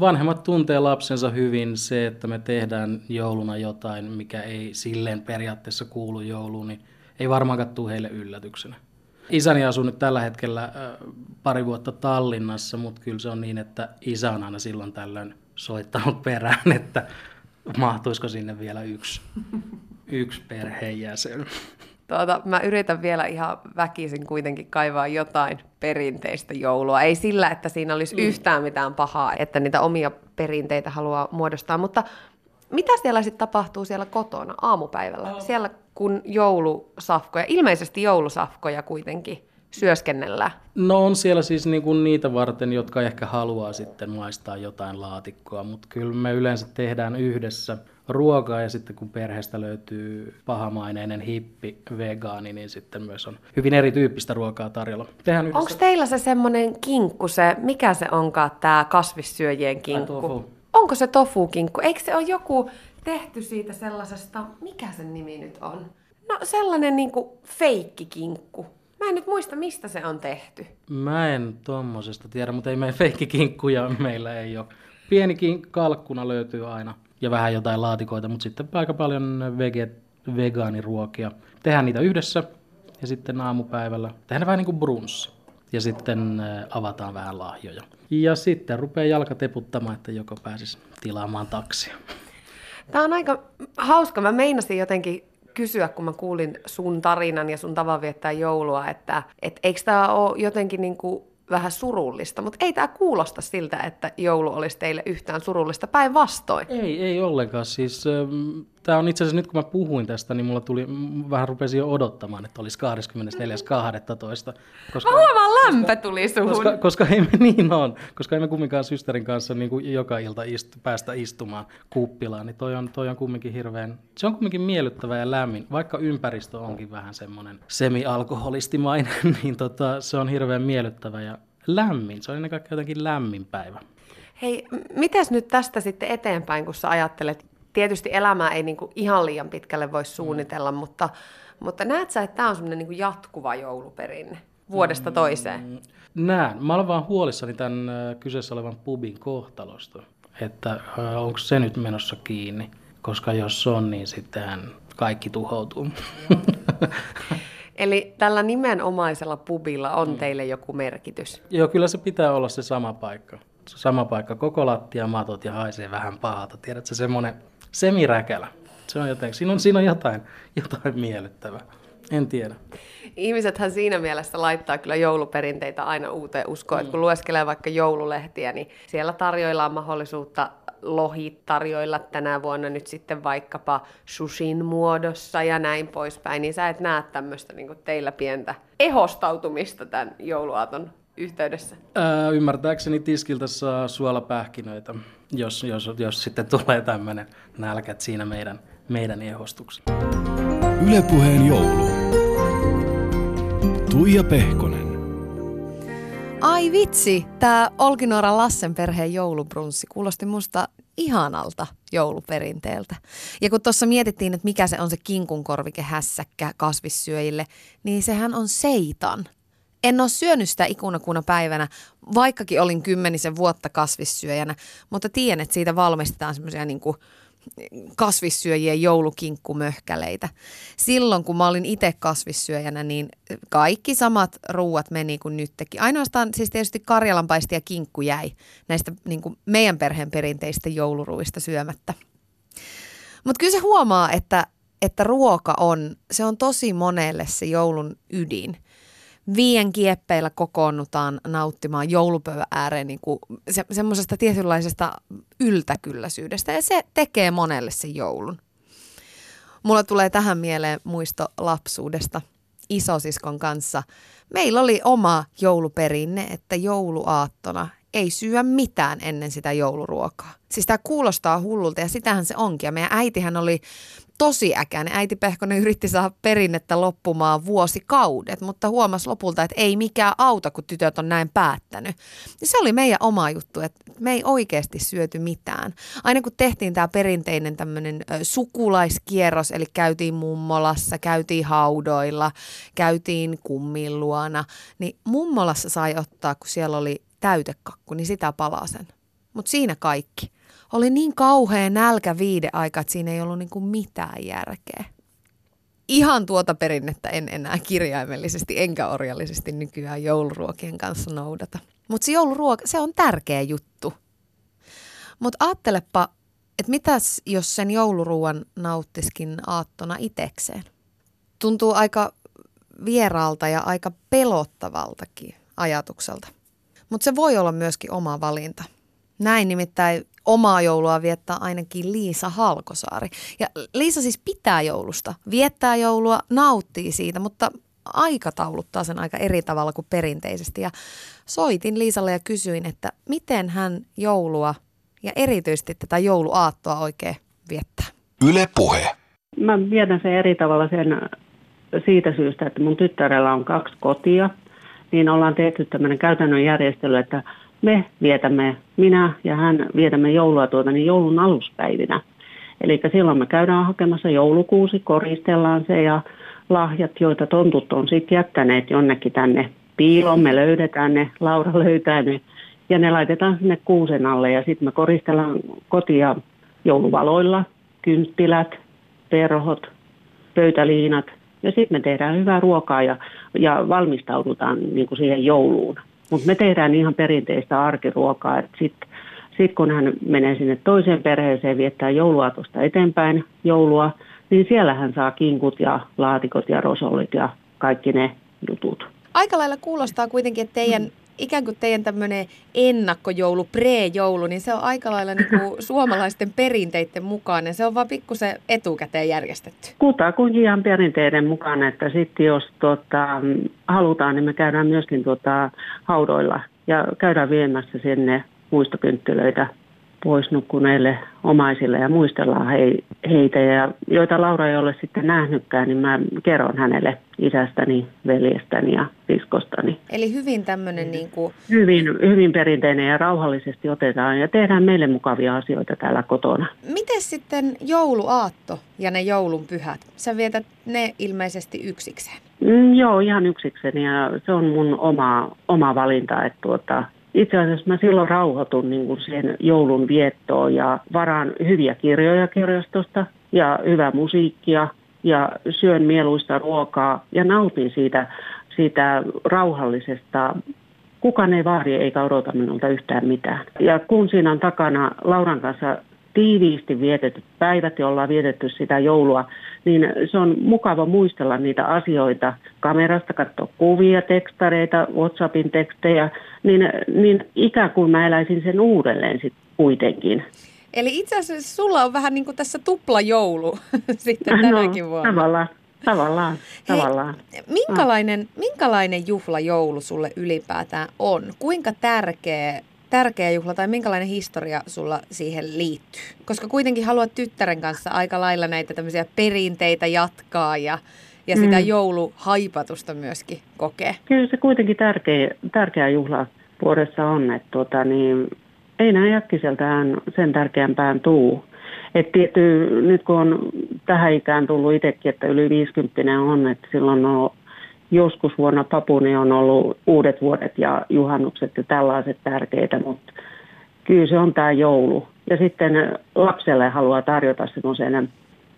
Vanhemmat tuntee lapsensa hyvin. Se, että me tehdään jouluna jotain, mikä ei silleen periaatteessa kuulu jouluun, niin ei varmaankaan tule heille yllätyksenä. Isäni asuu nyt tällä hetkellä pari vuotta Tallinnassa, mutta kyllä se on niin, että isä on aina silloin tällöin soittanut perään, että mahtuisiko sinne vielä yksi, yksi perheenjäsen. Tuota, mä yritän vielä ihan väkisin kuitenkin kaivaa jotain perinteistä joulua. Ei sillä, että siinä olisi mm. yhtään mitään pahaa, että niitä omia perinteitä haluaa muodostaa, mutta mitä siellä sitten tapahtuu siellä kotona aamupäivällä? Oh. Siellä kun joulusafkoja, ilmeisesti joulusafkoja kuitenkin syöskennellään. No on siellä siis niinku niitä varten, jotka ehkä haluaa sitten maistaa jotain laatikkoa, mutta kyllä me yleensä tehdään yhdessä ruokaa ja sitten kun perheestä löytyy pahamaineinen hippi vegaani, niin sitten myös on hyvin erityyppistä ruokaa tarjolla. Onko teillä se semmoinen kinkku, se, mikä se onkaan tämä kasvissyöjien kinkku? Onko se tofu-kinkku? Eikö se ole joku tehty siitä sellaisesta, mikä sen nimi nyt on? No sellainen niinku feikkikinkku. Mä en nyt muista, mistä se on tehty. Mä en tommosesta tiedä, mutta ei meidän feikkikinkkuja meillä ei ole. Pienikin kalkkuna löytyy aina ja vähän jotain laatikoita, mutta sitten aika paljon vege, vegaaniruokia. Tehdään niitä yhdessä ja sitten aamupäivällä tehdään vähän niin kuin brunssi. ja sitten avataan vähän lahjoja. Ja sitten rupeaa jalka teputtamaan, että joko pääsisi tilaamaan taksia. Tämä on aika hauska. Mä meinasin jotenkin kysyä, kun mä kuulin sun tarinan ja sun tavan viettää joulua, että et eikö tämä ole jotenkin niin kuin vähän surullista, mutta ei tämä kuulosta siltä, että joulu olisi teille yhtään surullista, päinvastoin. Ei, ei ollenkaan. Siis, tämä on itse asiassa nyt kun mä puhuin tästä, niin mulla tuli, vähän rupesi jo odottamaan, että olisi 24.12. Koska, mä huomaan, lämpö tuli suhun. Koska, koska ei me niin on, koska ei me kumminkaan systerin kanssa niin kuin joka ilta istu, päästä istumaan kuppilaan, niin toi on, toi on kumminkin hirveän, se on kumminkin miellyttävä ja lämmin, vaikka ympäristö onkin vähän semmoinen semi-alkoholistimainen, niin tota, se on hirveän miellyttävä ja lämmin. Se on ennen kaikkea jotenkin lämmin päivä. Hei, mitäs nyt tästä sitten eteenpäin, kun sä ajattelet, tietysti elämää ei niin kuin ihan liian pitkälle voi suunnitella, mm. mutta, mutta näet sä, että tämä on semmoinen niin jatkuva jouluperinne vuodesta toiseen? Mm, näen. Mä olen vaan huolissani tämän kyseessä olevan pubin kohtalosta, että onko se nyt menossa kiinni, koska jos on, niin sittenhän kaikki tuhoutuu. Eli tällä nimenomaisella pubilla on mm. teille joku merkitys? Joo, kyllä se pitää olla se sama paikka. Se sama paikka, koko lattia, matot ja haisee vähän pahalta. Tiedätkö, semmoinen semiräkälä. Se on jotenkin, siinä on, siinä on jotain, jotain miellyttävää. En tiedä. Ihmisethän siinä mielessä laittaa kyllä jouluperinteitä aina uuteen uskoon. Mm. Kun lueskelee vaikka joululehtiä, niin siellä tarjoillaan mahdollisuutta lohit tarjoilla tänä vuonna nyt sitten vaikkapa sushin muodossa ja näin poispäin, niin sä et näe tämmöistä niin teillä pientä ehostautumista tämän jouluaaton yhteydessä? Ää, ymmärtääkseni tiskiltä saa suolapähkinöitä, jos, jos, jos sitten tulee tämmöinen nälkät siinä meidän, meidän ehostuksen. Ylepuheen joulu. Tuija Pehkonen. Ai vitsi, tämä Olkinora Lassen perheen joulubrunssi kuulosti musta ihanalta jouluperinteeltä. Ja kun tuossa mietittiin, että mikä se on se kinkunkorvike hässäkkä kasvissyöjille, niin sehän on seitan. En ole syönyt sitä ikunakuuna päivänä, vaikkakin olin kymmenisen vuotta kasvissyöjänä, mutta tiedän, että siitä valmistetaan semmoisia niin kasvissyöjien joulukinkkumöhkäleitä. Silloin, kun mä olin itse kasvissyöjänä, niin kaikki samat ruuat meni kuin nytkin. Ainoastaan siis tietysti karjalanpaisti ja kinkku jäi näistä niin kuin meidän perheen perinteistä jouluruista syömättä. Mutta kyllä se huomaa, että, että ruoka on, se on tosi monelle se joulun ydin viien kieppeillä kokoonnutaan nauttimaan joulupöydän ääreen niin kuin se, semmoisesta tietynlaisesta yltäkylläisyydestä ja se tekee monelle sen joulun. Mulla tulee tähän mieleen muisto lapsuudesta isosiskon kanssa. Meillä oli oma jouluperinne, että jouluaattona ei syö mitään ennen sitä jouluruokaa. Siis tämä kuulostaa hullulta ja sitähän se onkin. Ja meidän äitihän oli tosi äkäinen. Äiti Pehkonen yritti saada perinnettä loppumaan vuosikaudet, mutta huomasi lopulta, että ei mikään auta, kun tytöt on näin päättänyt. Ja se oli meidän oma juttu, että me ei oikeasti syöty mitään. Aina kun tehtiin tämä perinteinen tämmöinen sukulaiskierros, eli käytiin mummolassa, käytiin haudoilla, käytiin kummin luona, niin mummolassa sai ottaa, kun siellä oli täytekakku, niin sitä palasen. Mutta siinä kaikki. Oli niin kauhea nälkä viide aika, että siinä ei ollut niinku mitään järkeä. Ihan tuota perinnettä en enää kirjaimellisesti enkä orjallisesti nykyään jouluruokien kanssa noudata. Mutta se jouluruoka, se on tärkeä juttu. Mutta ajattelepa, että mitäs jos sen jouluruuan nauttiskin aattona itekseen? Tuntuu aika vieraalta ja aika pelottavaltakin ajatukselta. Mutta se voi olla myöskin oma valinta. Näin nimittäin omaa joulua viettää ainakin Liisa Halkosaari. Ja Liisa siis pitää joulusta, viettää joulua, nauttii siitä, mutta aikatauluttaa sen aika eri tavalla kuin perinteisesti. Ja soitin Liisalle ja kysyin, että miten hän joulua ja erityisesti tätä jouluaattoa oikein viettää. Yle puhe. Mä vietän sen eri tavalla sen siitä syystä, että mun tyttärellä on kaksi kotia – niin ollaan tehty tämmöinen käytännön järjestely, että me vietämme, minä ja hän vietämme joulua tuota niin joulun aluspäivinä. Eli silloin me käydään hakemassa joulukuusi, koristellaan se ja lahjat, joita tontut on sitten jättäneet jonnekin tänne piiloon. Me löydetään ne, Laura löytää ne ja ne laitetaan sinne kuusen alle ja sitten me koristellaan kotia jouluvaloilla, kynttilät, perhot, pöytäliinat Ja sitten me tehdään hyvää ruokaa ja, ja valmistaudutaan niin kuin siihen jouluun. Mutta me tehdään ihan perinteistä arkiruokaa. Sitten sit kun hän menee sinne toiseen perheeseen viettää jouluaatosta eteenpäin joulua, niin siellä hän saa kinkut ja laatikot ja rosollit ja kaikki ne jutut. Aika lailla kuulostaa kuitenkin, että teidän ikään kuin teidän tämmöinen ennakkojoulu, pre-joulu, niin se on aika lailla niin kuin suomalaisten perinteiden mukainen. Se on vaan pikkusen etukäteen järjestetty. Kutakuinkin ihan perinteiden mukaan, että sitten jos tota, halutaan, niin me käydään myöskin tota, haudoilla ja käydään viemässä sinne muistokynttilöitä pois nukkuneille omaisille ja muistellaan he, heitä. Ja joita Laura ei ole sitten nähnytkään, niin mä kerron hänelle isästäni, veljestäni ja siskostani. Eli hyvin tämmöinen niin kuin... Hyvin, hyvin perinteinen ja rauhallisesti otetaan ja tehdään meille mukavia asioita täällä kotona. Miten sitten jouluaatto ja ne joulun pyhät? Sä vietät ne ilmeisesti yksikseen. Mm, joo, ihan yksikseen ja se on mun oma, oma valinta, että tuota, itse asiassa mä silloin rauhoitun niin kuin siihen joulun viettoon ja varaan hyviä kirjoja kirjastosta ja hyvää musiikkia ja syön mieluista ruokaa ja nautin siitä, siitä rauhallisesta kukaan ei vaadi eikä odota minulta yhtään mitään. Ja kun siinä on takana Lauran kanssa tiiviisti vietetyt päivät, joilla on vietetty sitä joulua, niin se on mukava muistella niitä asioita kamerasta, katsoa kuvia, tekstareita, WhatsAppin tekstejä, niin, niin ikään kuin mä eläisin sen uudelleen sitten kuitenkin. Eli itse asiassa sulla on vähän niin kuin tässä tuplajoulu sitten tänäkin no, vuonna. Tavallaan. Tavallaan, tavallaan. Hei, minkälainen, minkälainen juhlajoulu sulle ylipäätään on? Kuinka tärkeä tärkeä juhla tai minkälainen historia sulla siihen liittyy? Koska kuitenkin haluat tyttären kanssa aika lailla näitä tämmöisiä perinteitä jatkaa ja, ja sitä mm. jouluhaipatusta myöskin kokea. Kyllä se kuitenkin tärkeä, tärkeä juhla vuodessa on, että tuota, niin, ei näin äkkiseltään sen tärkeämpään tuu. Et tietty, nyt kun on tähän ikään tullut itsekin, että yli 50 on, että silloin on joskus vuonna Papuni on ollut uudet vuodet ja juhannukset ja tällaiset tärkeitä, mutta kyllä se on tämä joulu. Ja sitten lapselle haluaa tarjota semmoisen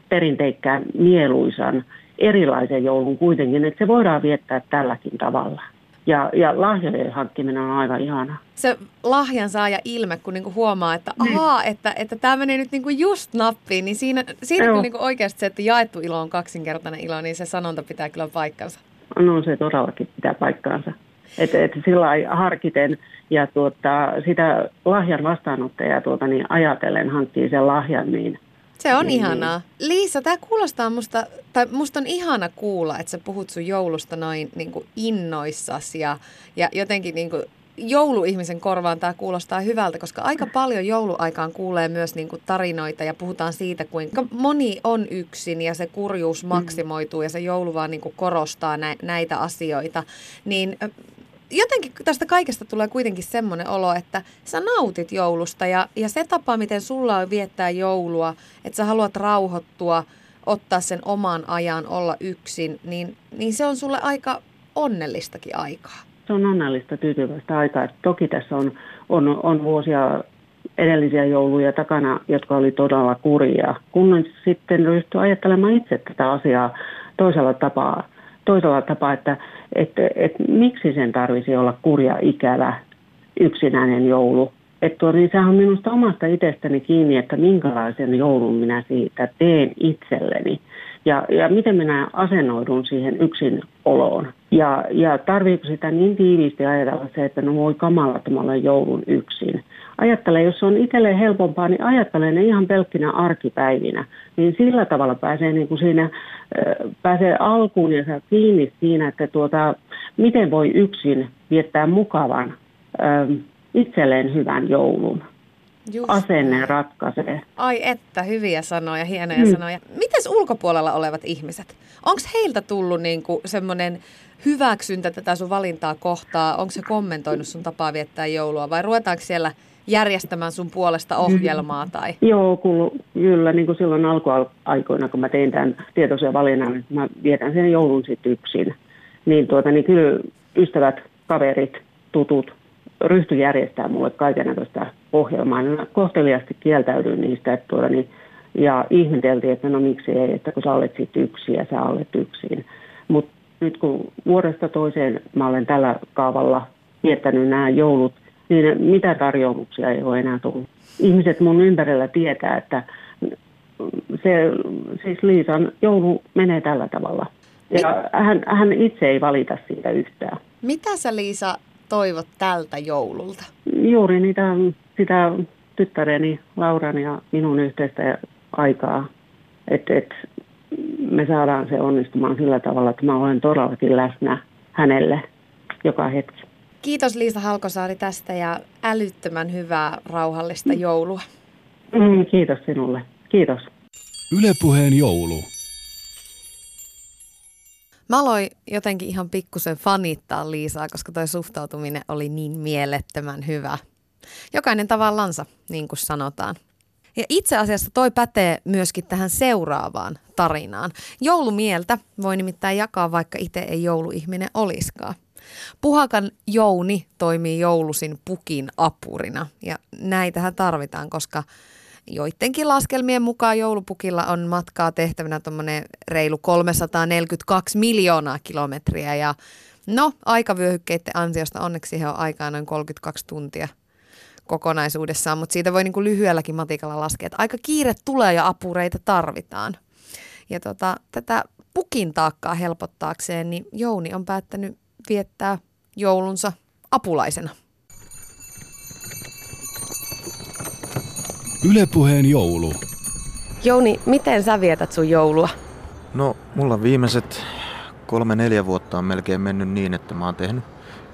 perinteikkään mieluisan erilaisen joulun kuitenkin, että se voidaan viettää tälläkin tavalla. Ja, ja lahjojen hankkiminen on aivan ihana. Se lahjan saaja ilme, kun niinku huomaa, että niin. ahaa, että, että tämä menee nyt niinku just nappiin, niin siinä, siinä kyllä niinku oikeasti se, että jaettu ilo on kaksinkertainen ilo, niin se sanonta pitää kyllä paikkansa. No se todellakin pitää paikkaansa. Että et sillä harkiten ja tuota, sitä lahjan vastaanottajaa tuota, niin ajatellen hankkii sen lahjan, niin se on niin, ihanaa. Niin. Liisa, tämä kuulostaa musta, tai musta on ihana kuulla, että sä puhut sun joulusta noin niin kuin innoissas ja, ja jotenkin niin kuin jouluihmisen korvaan tämä kuulostaa hyvältä, koska aika paljon jouluaikaan kuulee myös niin kuin tarinoita ja puhutaan siitä, kuinka moni on yksin ja se kurjuus mm. maksimoituu ja se joulu vaan niin kuin korostaa nä- näitä asioita. Niin jotenkin tästä kaikesta tulee kuitenkin semmoinen olo, että sä nautit joulusta ja, ja se tapa, miten sulla on viettää joulua, että sä haluat rauhoittua, ottaa sen oman ajan, olla yksin, niin, niin se on sulle aika onnellistakin aikaa se on onnellista tyytyväistä aikaa. toki tässä on, on, on vuosia edellisiä jouluja takana, jotka oli todella kurjia. Kun sitten ryhtyi ajattelemaan itse tätä asiaa toisella tapaa, toisella tapaa että, että, että miksi sen tarvisi olla kurja ikävä yksinäinen joulu. Että tuo, niin sehän on minusta omasta itsestäni kiinni, että minkälaisen joulun minä siitä teen itselleni ja, ja miten minä asennoidun siihen yksin oloon. Ja, ja tarviiko sitä niin tiiviisti ajatella se, että no voi kamala, että mä olen joulun yksin. Ajattelen, jos on itselleen helpompaa, niin ajattelen ne ihan pelkkinä arkipäivinä. Niin sillä tavalla pääsee, niin kuin siinä, pääsee alkuun ja saa kiinni siinä, että tuota, miten voi yksin viettää mukavan itselleen hyvän joulun. Just. Asenne ratkaisee. Ai että, hyviä sanoja, hienoja mm. sanoja. Mites ulkopuolella olevat ihmiset? Onko heiltä tullut niinku semmoinen hyväksyntä tätä sun valintaa kohtaa? Onko se kommentoinut sun tapaa viettää joulua vai ruvetaanko siellä järjestämään sun puolesta mm. ohjelmaa? Tai? Joo, kyllä. Niin kuin silloin alkuaikoina, kun mä tein tämän tietoisen valinnan, että mä vietän sen joulun sitten yksin. Niin, tuota, niin kyllä ystävät, kaverit, tutut ryhtyi järjestää mulle kaikenlaista ohjelmaa. Niin kohteliasti kieltäydyin niistä, että tuoda, niin, ja ihmeteltiin, että no miksi ei, että kun sä olet sitten yksin ja sä olet yksin. Mutta nyt kun vuodesta toiseen mä olen tällä kaavalla viettänyt nämä joulut, niin mitä tarjouksia ei ole enää tullut. Ihmiset mun ympärillä tietää, että se, siis Liisan joulu menee tällä tavalla. Ja hän, hän itse ei valita siitä yhtään. Mitä sä Liisa toivot tältä joululta? Juuri niitä, sitä tyttäreni Lauran ja minun yhteistä aikaa, että et me saadaan se onnistumaan sillä tavalla, että mä olen todellakin läsnä hänelle joka hetki. Kiitos Liisa Halkosaari tästä ja älyttömän hyvää rauhallista joulua. Mm, kiitos sinulle. Kiitos. Ylepuheen joulu. Mä aloin jotenkin ihan pikkusen fanittaa Liisaa, koska toi suhtautuminen oli niin mielettömän hyvä. Jokainen tavallansa, niin kuin sanotaan. Ja itse asiassa toi pätee myöskin tähän seuraavaan tarinaan. Joulumieltä voi nimittäin jakaa, vaikka itse ei jouluihminen oliskaan. Puhakan Jouni toimii joulusin pukin apurina ja näitähän tarvitaan, koska joidenkin laskelmien mukaan joulupukilla on matkaa tehtävänä tuommoinen reilu 342 miljoonaa kilometriä ja no aikavyöhykkeiden ansiosta onneksi siihen on aikaa noin 32 tuntia kokonaisuudessaan, mutta siitä voi niin kuin lyhyelläkin matikalla laskea, että aika kiire tulee ja apureita tarvitaan. Ja tota, tätä pukin taakkaa helpottaakseen, niin Jouni on päättänyt viettää joulunsa apulaisena. Ylepuheen joulu. Jouni, miten sä vietät sun joulua? No, mulla viimeiset kolme neljä vuotta on melkein mennyt niin, että mä oon tehnyt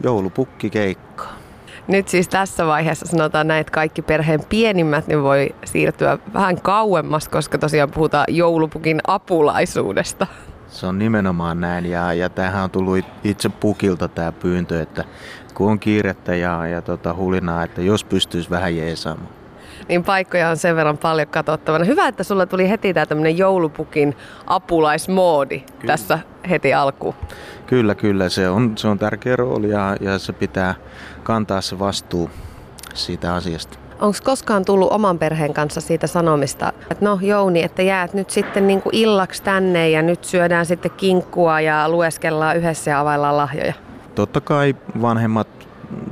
joulupukkikeikkaa. Nyt siis tässä vaiheessa sanotaan näin, että kaikki perheen pienimmät niin voi siirtyä vähän kauemmas, koska tosiaan puhutaan joulupukin apulaisuudesta. Se on nimenomaan näin ja, ja tämähän on tullut itse pukilta tämä pyyntö, että kun on kiirettä ja, ja tota hulinaa, että jos pystyisi vähän jeesaamaan. Niin paikkoja on sen verran paljon katsottavana. Hyvä, että sulla tuli heti tämä tämmöinen joulupukin apulaismoodi kyllä. tässä heti alkuun. Kyllä, kyllä. Se on, se on tärkeä rooli ja, ja se pitää kantaa se vastuu siitä asiasta. Onko koskaan tullut oman perheen kanssa siitä sanomista, että no Jouni, että jäät nyt sitten niin kuin illaksi tänne ja nyt syödään sitten kinkkua ja lueskellaan yhdessä ja availlaan lahjoja? Totta kai vanhemmat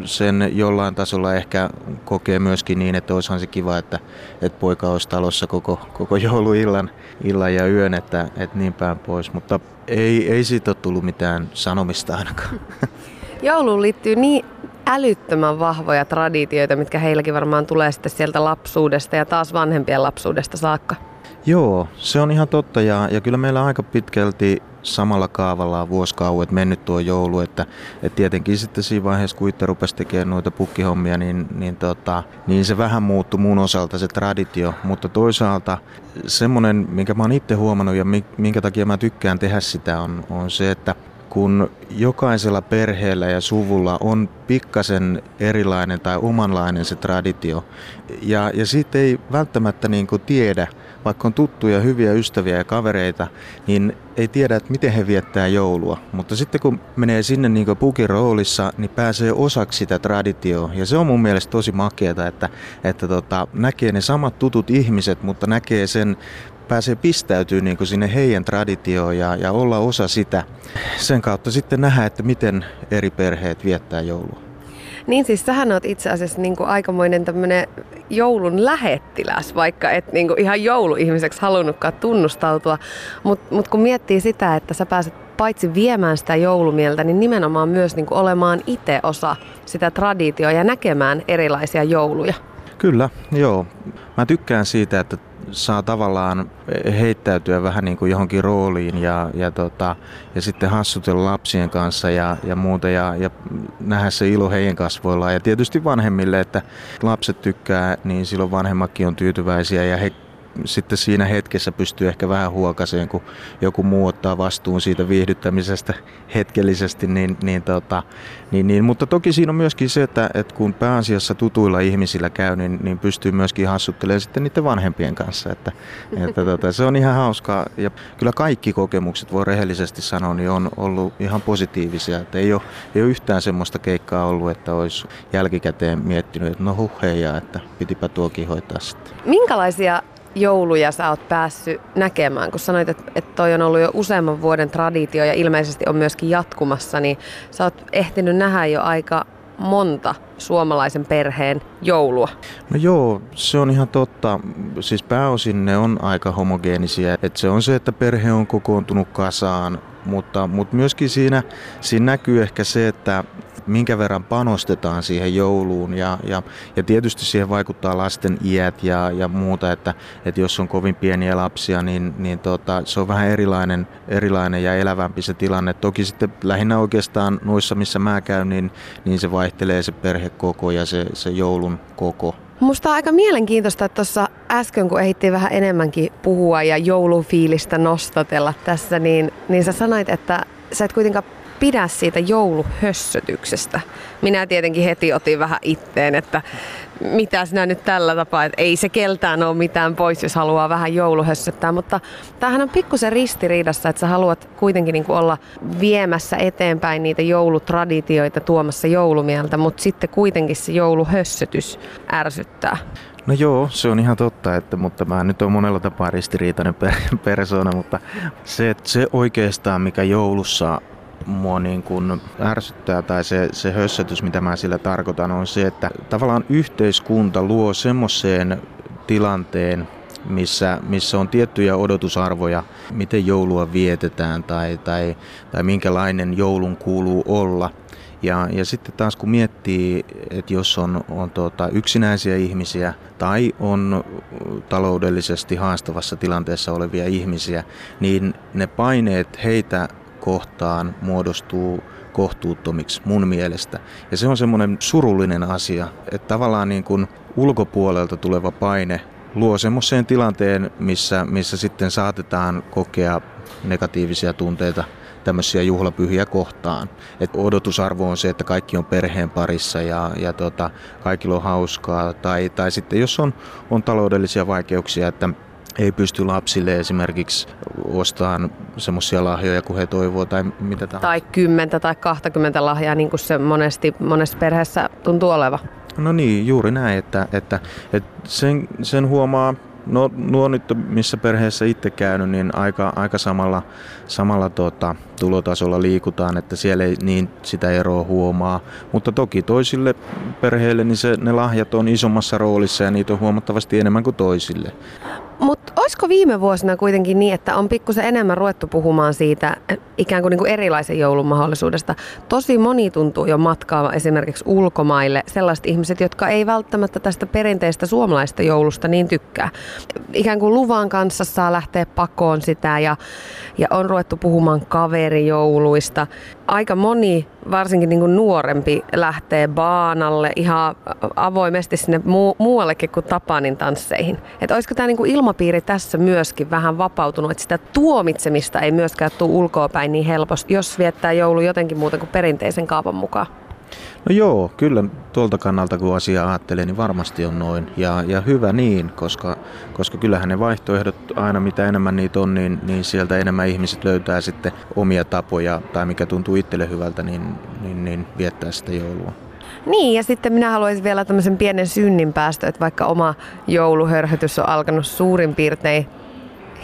sen jollain tasolla ehkä kokee myöskin niin, että olisihan se kiva, että, että poika olisi talossa koko, koko jouluillan illan ja yön, että, että niin päin pois. Mutta ei, ei siitä ole tullut mitään sanomista ainakaan. Jouluun liittyy niin älyttömän vahvoja traditioita, mitkä heilläkin varmaan tulee sitten sieltä lapsuudesta ja taas vanhempien lapsuudesta saakka. Joo, se on ihan totta ja, ja kyllä meillä aika pitkälti samalla kaavalla on vuosikauet mennyt tuo joulu, että, että tietenkin sitten siinä vaiheessa, kun itse rupesi tekemään noita pukkihommia, niin, niin, tota, niin se vähän muuttui mun osalta se traditio, mutta toisaalta semmoinen, minkä mä oon itse huomannut ja minkä takia mä tykkään tehdä sitä, on, on se, että kun jokaisella perheellä ja suvulla on pikkasen erilainen tai omanlainen se traditio, ja, ja siitä ei välttämättä niin kuin tiedä, vaikka on tuttuja, hyviä ystäviä ja kavereita, niin ei tiedä, että miten he viettää joulua. Mutta sitten kun menee sinne niin pukin roolissa, niin pääsee osaksi sitä traditioa. Ja se on mun mielestä tosi makeata, että, että tota, näkee ne samat tutut ihmiset, mutta näkee sen pääsee pistäytyy niin sinne heidän traditioon ja, ja olla osa sitä. Sen kautta sitten nähdä, että miten eri perheet viettää joulua. Niin siis sähän oot itse asiassa niin kuin aikamoinen tämmöinen joulun lähettiläs, vaikka et niin kuin ihan jouluihmiseksi halunnutkaan tunnustautua. Mutta mut kun miettii sitä, että sä pääset paitsi viemään sitä joulumieltä, niin nimenomaan myös niin kuin olemaan itse osa sitä traditioa ja näkemään erilaisia jouluja. Kyllä, joo. Mä tykkään siitä, että saa tavallaan heittäytyä vähän niin kuin johonkin rooliin ja, ja, tota, ja sitten hassutella lapsien kanssa ja, ja muuta ja, ja nähdä se ilo heidän kasvoillaan. Ja tietysti vanhemmille, että lapset tykkää, niin silloin vanhemmatkin on tyytyväisiä ja he sitten siinä hetkessä pystyy ehkä vähän huokaseen, kun joku muu ottaa vastuun siitä viihdyttämisestä hetkellisesti. Niin, niin, tota, niin, niin, mutta toki siinä on myöskin se, että, että kun pääasiassa tutuilla ihmisillä käy, niin, niin pystyy myöskin hassuttelemaan sitten niiden vanhempien kanssa. Että, että tota, se on ihan hauskaa. Ja kyllä kaikki kokemukset, voi rehellisesti sanoa, niin on ollut ihan positiivisia. Että ei, ole, ei ole yhtään semmoista keikkaa ollut, että olisi jälkikäteen miettinyt, että no huh heijaa, että pitipä tuokin hoitaa sitten. Minkälaisia jouluja sä oot päässyt näkemään? Kun sanoit, että, että toi on ollut jo useamman vuoden traditio ja ilmeisesti on myöskin jatkumassa, niin sä oot ehtinyt nähdä jo aika monta suomalaisen perheen joulua? No joo, se on ihan totta. Siis pääosin ne on aika homogeenisia. Et se on se, että perhe on kokoontunut kasaan, mutta, mutta myöskin siinä, siinä näkyy ehkä se, että minkä verran panostetaan siihen jouluun ja, ja, ja tietysti siihen vaikuttaa lasten iät ja, ja muuta, että, että jos on kovin pieniä lapsia, niin, niin tota, se on vähän erilainen, erilainen ja elävämpi se tilanne. Toki sitten lähinnä oikeastaan noissa, missä mä käyn, niin, niin se vaihtelee se perhekoko ja se, se joulun koko. Musta on aika mielenkiintoista, että tuossa äsken, kun ehittiin vähän enemmänkin puhua ja joulufiilistä nostatella tässä, niin, niin sä sanoit, että sä et kuitenkaan pidä siitä jouluhössötyksestä. Minä tietenkin heti otin vähän itteen, että mitä sinä nyt tällä tapaa, että ei se keltään ole mitään pois, jos haluaa vähän jouluhössöttää, mutta tämähän on pikkusen ristiriidassa, että sä haluat kuitenkin niin kuin olla viemässä eteenpäin niitä joulutraditioita tuomassa joulumieltä, mutta sitten kuitenkin se jouluhössötys ärsyttää. No joo, se on ihan totta, että, mutta mä nyt on monella tapaa ristiriitainen per, persoona, mutta se, se oikeastaan mikä joulussa mua niin kuin ärsyttää tai se, se hössötys, mitä mä sillä tarkoitan, on se, että tavallaan yhteiskunta luo semmoiseen tilanteen, missä, missä on tiettyjä odotusarvoja, miten joulua vietetään tai, tai, tai minkälainen joulun kuuluu olla. Ja, ja sitten taas kun miettii, että jos on, on tuota, yksinäisiä ihmisiä tai on taloudellisesti haastavassa tilanteessa olevia ihmisiä, niin ne paineet heitä kohtaan muodostuu kohtuuttomiksi mun mielestä. Ja se on semmoinen surullinen asia, että tavallaan niin kuin ulkopuolelta tuleva paine luo semmoiseen tilanteen, missä, missä sitten saatetaan kokea negatiivisia tunteita tämmöisiä juhlapyhiä kohtaan. Et odotusarvo on se, että kaikki on perheen parissa ja, ja tota, kaikilla on hauskaa. Tai, tai sitten jos on, on taloudellisia vaikeuksia, että ei pysty lapsille esimerkiksi ostamaan semmoisia lahjoja kuin he toivoo tai mitä tahansa. Tai kymmentä tai 20 lahjaa, niin kuin se monesti monessa perheessä tuntuu oleva. No niin, juuri näin, että, että, että sen, sen huomaa No nuo nyt, missä perheessä itse käynyt, niin aika, aika samalla, samalla tota, tulotasolla liikutaan, että siellä ei niin sitä eroa huomaa. Mutta toki toisille perheille niin se, ne lahjat on isommassa roolissa ja niitä on huomattavasti enemmän kuin toisille. Mutta olisiko viime vuosina kuitenkin niin, että on pikkusen enemmän ruvettu puhumaan siitä ikään kuin, niin kuin erilaisen joulun mahdollisuudesta? Tosi moni tuntuu jo matkaa esimerkiksi ulkomaille sellaiset ihmiset, jotka ei välttämättä tästä perinteistä suomalaista joulusta niin tykkää. Ikään kuin luvan kanssa saa lähteä pakoon sitä ja, ja on ruvettu puhumaan kaverijouluista. Aika moni, varsinkin niin kuin nuorempi, lähtee baanalle ihan avoimesti sinne muu- muuallekin kuin Tapanin tansseihin. Että olisiko tämä niin kuin ilmapiiri tässä myöskin vähän vapautunut, että sitä tuomitsemista ei myöskään tule ulkoapäin niin helposti, jos viettää joulu jotenkin muuten kuin perinteisen kaavan mukaan. No joo, kyllä tuolta kannalta kun asia ajattelee, niin varmasti on noin. Ja, ja hyvä niin, koska, koska kyllähän ne vaihtoehdot aina mitä enemmän niitä on, niin, niin sieltä enemmän ihmiset löytää sitten omia tapoja tai mikä tuntuu itselle hyvältä, niin, niin, niin viettää sitä joulua. Niin, ja sitten minä haluaisin vielä tämmöisen pienen synnin päästö, että vaikka oma jouluhörhötys on alkanut suurin piirtein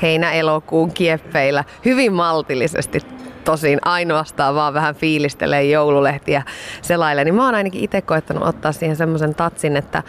heinä-elokuun kieffeillä hyvin maltillisesti tosin ainoastaan vaan vähän fiilistelee joululehtiä selaille, niin mä oon ainakin itse koettanut ottaa siihen semmoisen tatsin, että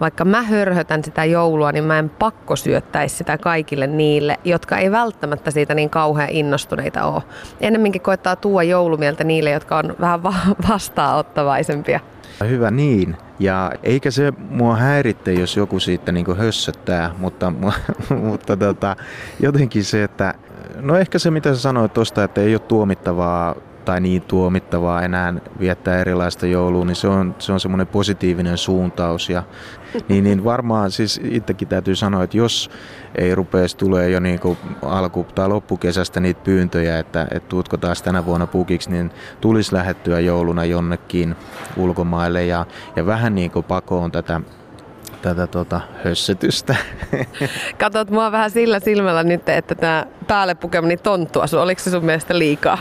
vaikka mä hörhötän sitä joulua, niin mä en pakko syöttäisi sitä kaikille niille, jotka ei välttämättä siitä niin kauhean innostuneita ole. Ennemminkin koettaa tuoda joulumieltä niille, jotka on vähän vastaanottavaisempia. Hyvä niin. Ja eikä se mua häiritte, jos joku siitä niin hössöttää, mutta, mutta tota, jotenkin se, että no ehkä se mitä sä sanoit tuosta, että ei ole tuomittavaa tai niin tuomittavaa enää viettää erilaista joulua, niin se on, se on semmoinen positiivinen suuntaus. Ja, niin, niin varmaan siis itsekin täytyy sanoa, että jos ei rupeisi tulee jo niin kuin alku- tai loppukesästä niitä pyyntöjä, että, että tuutko taas tänä vuonna pukiksi, niin tulisi lähettyä jouluna jonnekin ulkomaille ja, ja vähän niin kuin pakoon tätä tätä tota, hössetystä. Katot mua vähän sillä silmällä nyt, että tämä päälle pukemani tonttua, oliko se sun mielestä liikaa?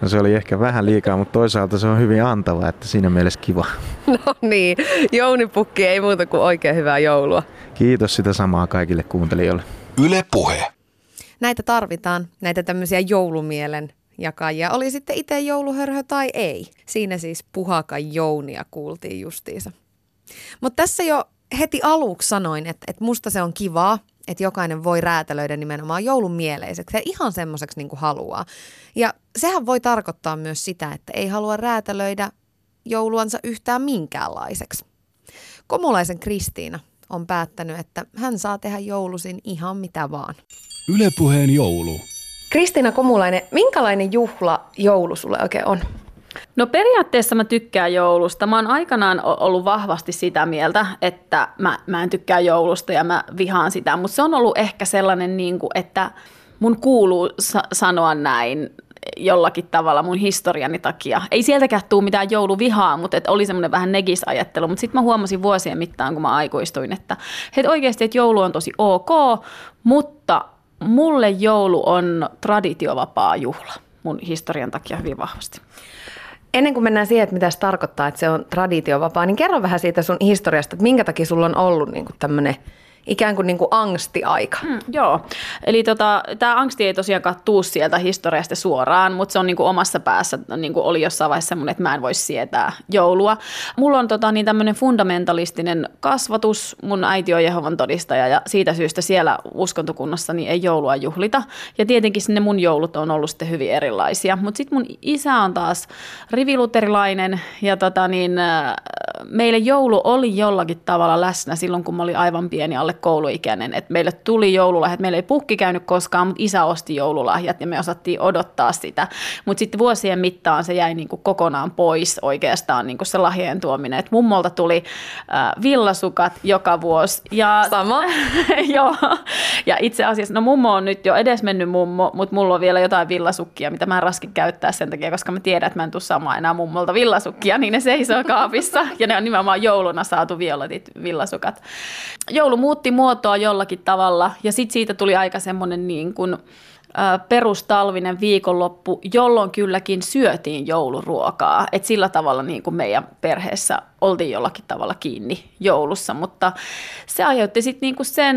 No se oli ehkä vähän liikaa, mutta toisaalta se on hyvin antava, että siinä mielessä kiva. No niin, Jouni Pukki ei muuta kuin oikein hyvää joulua. Kiitos sitä samaa kaikille kuuntelijoille. Yle Puhe. Näitä tarvitaan, näitä tämmöisiä joulumielen jakajia. Oli sitten itse jouluhörhö tai ei. Siinä siis puhaka Jounia kuultiin justiinsa. Mutta tässä jo heti aluksi sanoin, että, että musta se on kivaa, että jokainen voi räätälöidä nimenomaan joulun mieleiseksi ja ihan semmoiseksi niin kuin haluaa. Ja sehän voi tarkoittaa myös sitä, että ei halua räätälöidä jouluansa yhtään minkäänlaiseksi. Komulaisen Kristiina on päättänyt, että hän saa tehdä joulusin ihan mitä vaan. Ylepuheen joulu. Kristiina Komulainen, minkälainen juhla joulu sulle oikein on? No periaatteessa mä tykkään joulusta. Mä oon aikanaan ollut vahvasti sitä mieltä, että mä, mä en tykkää joulusta ja mä vihaan sitä, mutta se on ollut ehkä sellainen, niin kuin, että mun kuuluu sa- sanoa näin jollakin tavalla mun historiani takia. Ei sieltäkään tule mitään jouluvihaa, mutta et oli semmoinen vähän negisajattelu. Mutta sitten mä huomasin vuosien mittaan, kun mä aikuistuin, että et oikeasti, että joulu on tosi ok, mutta mulle joulu on traditiovapaa juhla mun historian takia hyvin vahvasti. Ennen kuin mennään siihen, että mitä se tarkoittaa, että se on traditiovapaa, niin kerro vähän siitä sun historiasta, että minkä takia sulla on ollut niin tämmöinen ikään kuin, niin kuin angstiaika. Mm, joo, eli tota, tämä angsti ei tosiaankaan tuu sieltä historiasta suoraan, mutta se on niin kuin omassa päässä, niin kuin oli jossain vaiheessa semmoinen, että mä en voisi sietää joulua. Mulla on tota, niin tämmöinen fundamentalistinen kasvatus, mun äiti on Jehovan todistaja ja siitä syystä siellä uskontokunnassa niin ei joulua juhlita. Ja tietenkin sinne mun joulut on ollut sitten hyvin erilaisia, mutta sitten mun isä on taas riviluterilainen ja tota, niin, meille joulu oli jollakin tavalla läsnä silloin, kun mä olin aivan pieni alle kouluikäinen. Et meille tuli joululahjat, meillä ei pukki käynyt koskaan, mutta isä osti joululahjat ja me osattiin odottaa sitä. Mutta sitten vuosien mittaan se jäi niinku kokonaan pois oikeastaan niinku se lahjojen tuominen. Et mummolta tuli äh, villasukat joka vuosi. Ja, Sama. joo. Ja itse asiassa, no mummo on nyt jo edesmennyt mummo, mutta mulla on vielä jotain villasukkia, mitä mä en raskin käyttää sen takia, koska mä tiedän, että mä en tule saamaan enää mummolta villasukkia, niin ne seisoo kaapissa. Ja ne on nimenomaan jouluna saatu violetit villasukat. Joulu muutti muotoa jollakin tavalla ja sitten siitä tuli aika semmoinen niin kuin, perustalvinen viikonloppu, jolloin kylläkin syötiin jouluruokaa. Et sillä tavalla niin kuin meidän perheessä oltiin jollakin tavalla kiinni joulussa, mutta se aiheutti sitten niin kuin sen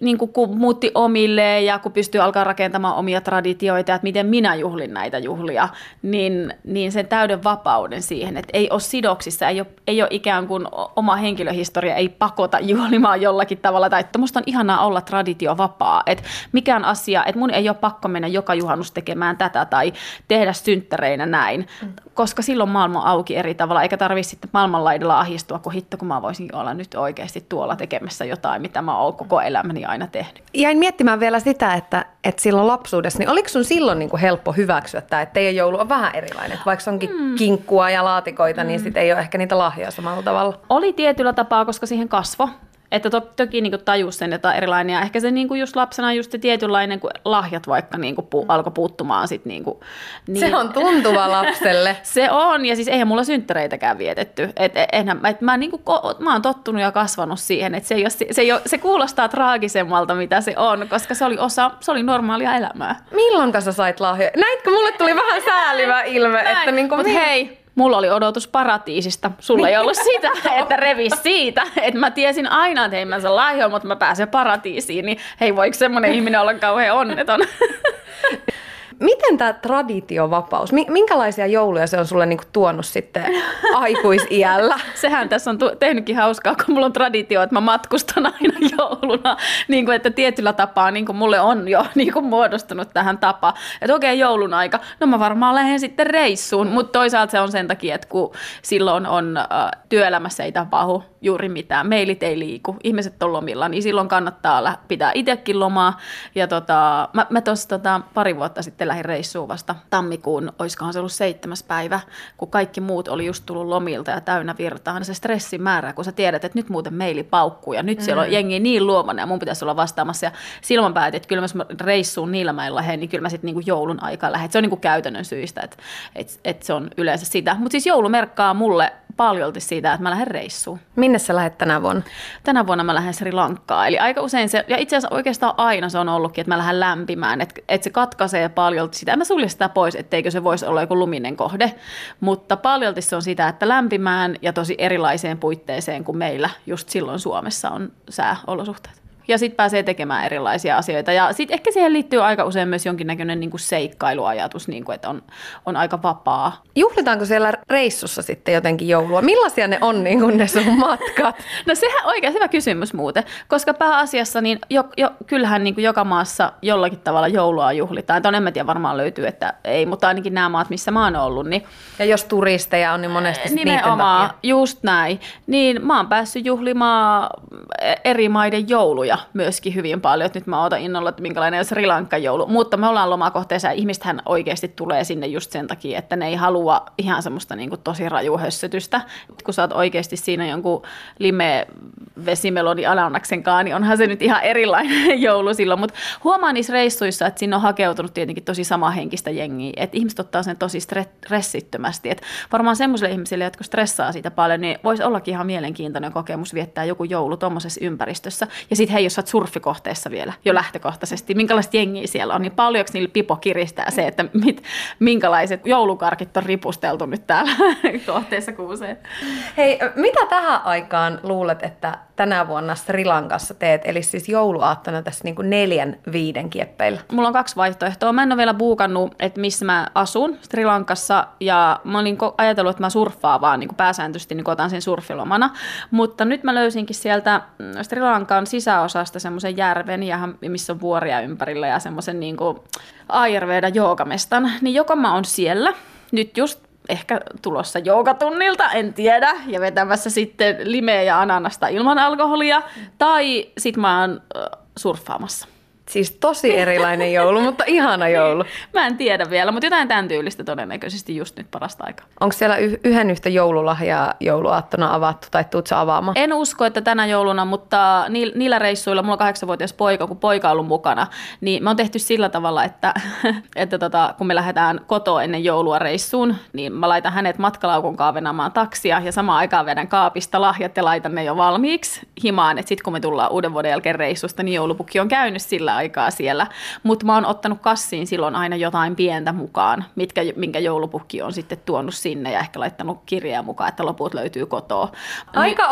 niin kuin kun muutti omilleen ja kun pystyy alkaa rakentamaan omia traditioita, että miten minä juhlin näitä juhlia, niin, niin sen täyden vapauden siihen, että ei ole sidoksissa, ei ole, ei ole ikään kuin oma henkilöhistoria, ei pakota juhlimaan jollakin tavalla, tai että musta on ihanaa olla traditiovapaa, että mikään asia, että mun ei ole pakko mennä joka juhannus tekemään tätä tai tehdä synttäreinä näin, mm. koska silloin maailma on auki eri tavalla, eikä tarvitse sitten maailmanlaidalla ahistua, kun hitto, kun mä voisin olla nyt oikeasti tuolla tekemässä jotain, mitä mä oon koko elämäni aina tehnyt. Jäin miettimään vielä sitä, että, että silloin lapsuudessa, niin oliko sun silloin niin kuin helppo hyväksyä tämä, että teidän joulu on vähän erilainen? Että vaikka onkin mm. kinkkua ja laatikoita, niin mm. niin sitten ei ole ehkä niitä lahjoja samalla tavalla. Oli tietyllä tapaa, koska siihen kasvo. Että to, toki niin tajus sen, että erilainen. Ja ehkä se niin kuin just lapsena just se tietynlainen, kun lahjat vaikka niin kuin pu, alkoi puuttumaan. Sit niin kuin, niin. Se on tuntuva lapselle. se on, ja siis eihän mulla synttäreitäkään vietetty. Et, eihän, et mä, niin kuin, mä oon tottunut ja kasvanut siihen, että se, ei ole, se, ei ole, se kuulostaa traagisemmalta, mitä se on, koska se oli osa, se oli normaalia elämää. Milloin sä sait lahjoja? Näitkö, mulle tuli vähän säälivä ilme. Näin, että niin kuin, mut hei, mulla oli odotus paratiisista. Sulla ei ollut sitä, että revi siitä. Että mä tiesin aina, että hei mä sen lahjoin, mutta mä pääsen paratiisiin. Niin hei, voiko semmoinen ihminen olla kauhean onneton? Miten tämä traditiovapaus, minkälaisia jouluja se on sulle niinku tuonut sitten aikuisiällä? Sehän tässä on tehnytkin hauskaa, kun mulla on traditio, että mä matkustan aina jouluna. Niin kuin, että tietyllä tapaa niin kuin mulle on jo niin kuin muodostunut tähän tapa. Että okei, okay, joulun aika, no mä varmaan lähden sitten reissuun. Mutta toisaalta se on sen takia, että kun silloin on äh, työelämässä ei tapahdu juuri mitään, mailit ei liiku, ihmiset on lomilla, niin silloin kannattaa pitää itsekin lomaa. Ja tota, mä, mä tuossa tota, pari vuotta sitten lähdin reissuun vasta tammikuun, olisikohan se ollut seitsemäs päivä, kun kaikki muut oli just tullut lomilta ja täynnä virtaan. Se stressin määrä, kun sä tiedät, että nyt muuten meili paukkuu ja nyt mm. siellä on mm. jengi niin luomana ja mun pitäisi olla vastaamassa. Ja silloin päätin, että kyllä mä reissuun niillä mä lähden, niin kyllä mä sitten niinku joulun aikaa lähden. Se on niinku käytännön syistä, että et, et se on yleensä sitä. Mutta siis joulu merkkaa mulle paljolti siitä, että mä lähden reissuun. Minne sä lähdet tänä vuonna? Tänä vuonna mä lähden Sri Lankaan. Eli aika usein se, ja itse asiassa oikeastaan aina se on ollutkin, että mä lähden lämpimään. Että et se katkaisee paljolti sitä. En mä sulje sitä pois, etteikö se voisi olla joku luminen kohde. Mutta paljolti se on sitä, että lämpimään ja tosi erilaiseen puitteeseen kuin meillä just silloin Suomessa on sääolosuhteet. Ja sitten pääsee tekemään erilaisia asioita. Ja sitten ehkä siihen liittyy aika usein myös jonkinnäköinen niin kuin seikkailuajatus, niin kuin, että on, on aika vapaa. Juhlitaanko siellä reissussa sitten jotenkin joulua? Millaisia ne on niin kuin ne sun matkat? No sehän oikein hyvä kysymys muuten, koska pääasiassa niin jo, jo, kyllähän niin kuin joka maassa jollakin tavalla joulua juhlitaan. Tuon en mä tiedä, varmaan löytyy, että ei, mutta ainakin nämä maat, missä mä oon ollut. Niin, Ja jos turisteja on, niin monesti sit niiden nimenomaan, takia. just näin. Niin mä oon päässyt juhlimaan eri maiden jouluja myöskin hyvin paljon. Nyt mä ootan innolla, että minkälainen on Sri Lankan joulu. Mutta me ollaan lomakohteessa ja ihmistähän oikeasti tulee sinne just sen takia, että ne ei halua ihan semmoista niin kuin tosi rajuhössötystä. Kun sä oot oikeasti siinä jonkun lime vesimelodi Alannaksen kanssa, niin onhan se nyt ihan erilainen joulu silloin. Mutta huomaan niissä reissuissa, että sinne on hakeutunut tietenkin tosi samahenkistä jengiä. Että ihmiset ottaa sen tosi stre- stressittömästi. Et varmaan semmoisille ihmisille, jotka stressaa siitä paljon, niin voisi ollakin ihan mielenkiintoinen kokemus viettää joku joulu tuommoisessa ympäristössä. Ja sitten hei, jos sä oot surfikohteessa vielä jo lähtökohtaisesti, minkälaista jengiä siellä on, niin paljonko niillä pipo kiristää se, että mit, minkälaiset joulukarkit on ripusteltu nyt täällä kohteessa kuuseen. Hei, mitä tähän aikaan luulet, että tänä vuonna Sri Lankassa teet? Eli siis jouluaattona tässä niin kuin neljän viiden kieppeillä. Mulla on kaksi vaihtoehtoa. Mä en ole vielä buukannut, että missä mä asun Sri Lankassa ja mä olin ajatellut, että mä surffaan vaan niin kuin pääsääntöisesti, niin kuin otan sen surfilomana. Mutta nyt mä löysinkin sieltä Sri Lankan sisäosasta semmoisen järven, ja missä on vuoria ympärillä ja semmoisen niin Ayurveda joogamestan. Niin joko mä oon siellä nyt just ehkä tulossa joogatunnilta, en tiedä, ja vetämässä sitten limeä ja ananasta ilman alkoholia, tai sit mä oon surffaamassa. Siis tosi erilainen joulu, mutta ihana joulu. Mä en tiedä vielä, mutta jotain tämän tyylistä todennäköisesti just nyt parasta aikaa. Onko siellä y- yhden yhtä joululahjaa jouluaattona avattu tai tuut sä avaamaan? En usko, että tänä jouluna, mutta niil- niillä reissuilla, mulla on kahdeksanvuotias poika, kun poika on ollut mukana, niin me on tehty sillä tavalla, että, että tota, kun me lähdetään kotoa ennen joulua reissuun, niin mä laitan hänet matkalaukun kanssa venaamaan taksia ja samaan aikaan vedän kaapista lahjat ja laitan ne jo valmiiksi himaan, että sitten kun me tullaan uuden vuoden jälkeen reissusta, niin joulupukki on käynyt sillä aikaa siellä. Mutta mä oon ottanut kassiin silloin aina jotain pientä mukaan, mitkä, minkä joulupukki on sitten tuonut sinne ja ehkä laittanut kirjaa mukaan, että loput löytyy kotoa. Aika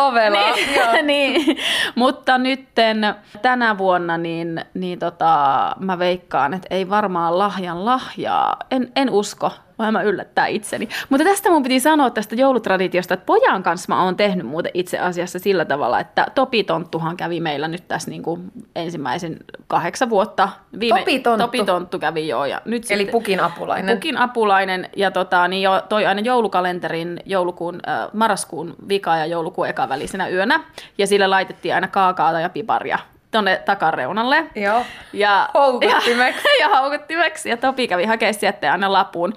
Niin, joo. niin. Mutta nytten tänä vuonna niin, niin tota, mä veikkaan, että ei varmaan lahjan lahjaa. En, en usko, vai mä yllättää itseni. Mutta tästä mun piti sanoa tästä joulutraditiosta, että pojan kanssa mä oon tehnyt muuten itse asiassa sillä tavalla, että Topi Tonttuhan kävi meillä nyt tässä niin kuin ensimmäisen kahdeksan vuotta. Topi Tonttu? Topi Tonttu kävi joo. Ja nyt Eli sitten- pukin apulainen. Pukin apulainen ja tota, niin jo, toi aina joulukalenterin joulukuun, äh, marraskuun vika ja joulukuun eka välisenä yönä. Ja sille laitettiin aina kaakaata ja piparia tonne takareunalle. Joo. Ja, Houkuttimeksi. Ja, ja houkuttimeksi. Ja Topi kävi hakemaan sieltä aina lapun.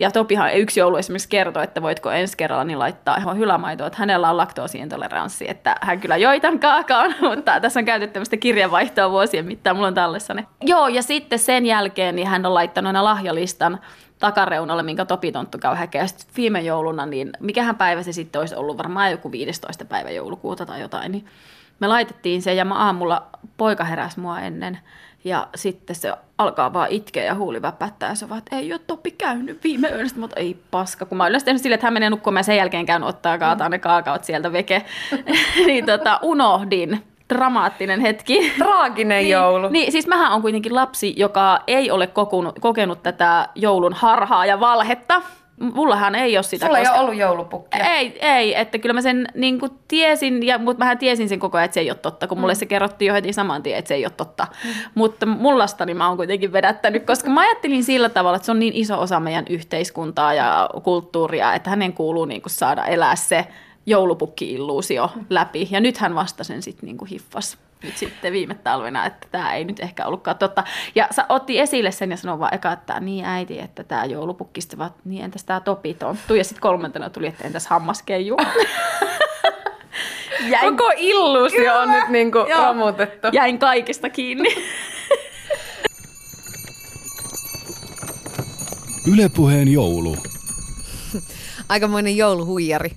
Ja Topihan yksi joulu esimerkiksi kertoi, että voitko ensi kerralla niin laittaa ihan hylämaitoa, että hänellä on laktoosiintoleranssi, että hän kyllä joi tämän kaakaon, mutta tässä on käytetty tämmöistä kirjanvaihtoa vuosien mittaan, mulla on tallessa ne. Joo, ja sitten sen jälkeen niin hän on laittanut aina lahjalistan takareunalle, minkä Topi Tonttu käy hakemaan. Sitten viime jouluna, niin mikähän päivä se sitten olisi ollut, varmaan joku 15. päivä joulukuuta tai jotain, niin me laitettiin se ja mä aamulla poika heräsi mua ennen ja sitten se alkaa vaan itkeä ja huuli väpättää ja se vaan, että ei ole Topi käynyt viime yönä. Sitten mä ei paska, kun mä oon yleensä tehnyt silleen, että hän menee nukkumaan ja sen jälkeen käyn ottaa kaataa ne kaakaot sieltä veke. niin tota, unohdin. Dramaattinen hetki. Traaginen niin, joulu. Niin, siis mähän on kuitenkin lapsi, joka ei ole kokunut, kokenut tätä joulun harhaa ja valhetta. Mullahan ei ole sitä. Sulla ei koska- ole ollut joulupukkia. ei, ei, että kyllä mä sen niin kuin tiesin, ja, mutta mähän tiesin sen koko ajan, että se ei ole totta, kun mulle se kerrottiin jo heti saman tien, että se ei ole totta. Mutta mullastani mä oon kuitenkin vedättänyt, koska mä ajattelin sillä tavalla, että se on niin iso osa meidän yhteiskuntaa ja kulttuuria, että hänen kuuluu niin kuin saada elää se joulupukki-illuusio läpi. Ja nyt hän vasta sen sitten niin hiffas nyt sitten viime talvena, että tämä ei nyt ehkä ollutkaan totta. Ja sä otti esille sen ja sanoi vaan eka, että niin äiti, että tämä joulupukki, sitten vaan, niin entäs tämä Topi tonttu. Ja sitten kolmantena tuli, että entäs hammaskeiju. Jäin, Koko illuusio on nyt niinku Joo. romutettu. jäin kaikesta kiinni. Ylepuheen joulu. Aikamoinen jouluhuijari.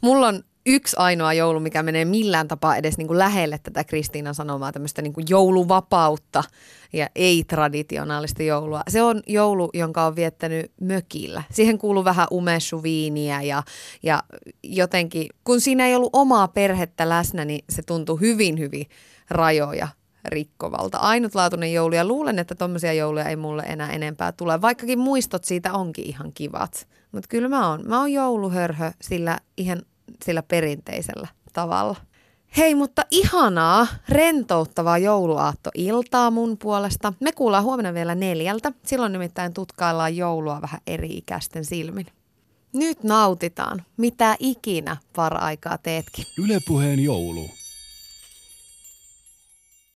Mulla on yksi ainoa joulu, mikä menee millään tapaa edes niin kuin lähelle tätä Kristiinan sanomaa, tämmöistä niin kuin jouluvapautta ja ei-traditionaalista joulua. Se on joulu, jonka on viettänyt mökillä. Siihen kuuluu vähän umessuviiniä ja, ja jotenkin, kun siinä ei ollut omaa perhettä läsnä, niin se tuntui hyvin, hyvin rajoja rikkovalta. Ainutlaatuinen joulu ja luulen, että tommosia jouluja ei mulle enää enempää tule, vaikkakin muistot siitä onkin ihan kivat. Mutta kyllä mä oon, mä oon jouluhörhö sillä ihan sillä perinteisellä tavalla. Hei, mutta ihanaa, rentouttavaa jouluaattoiltaa mun puolesta. Me kuullaan huomenna vielä neljältä. Silloin nimittäin tutkaillaan joulua vähän eri-ikäisten silmin. Nyt nautitaan, mitä ikinä para-aikaa teetkin. Ylepuheen joulu.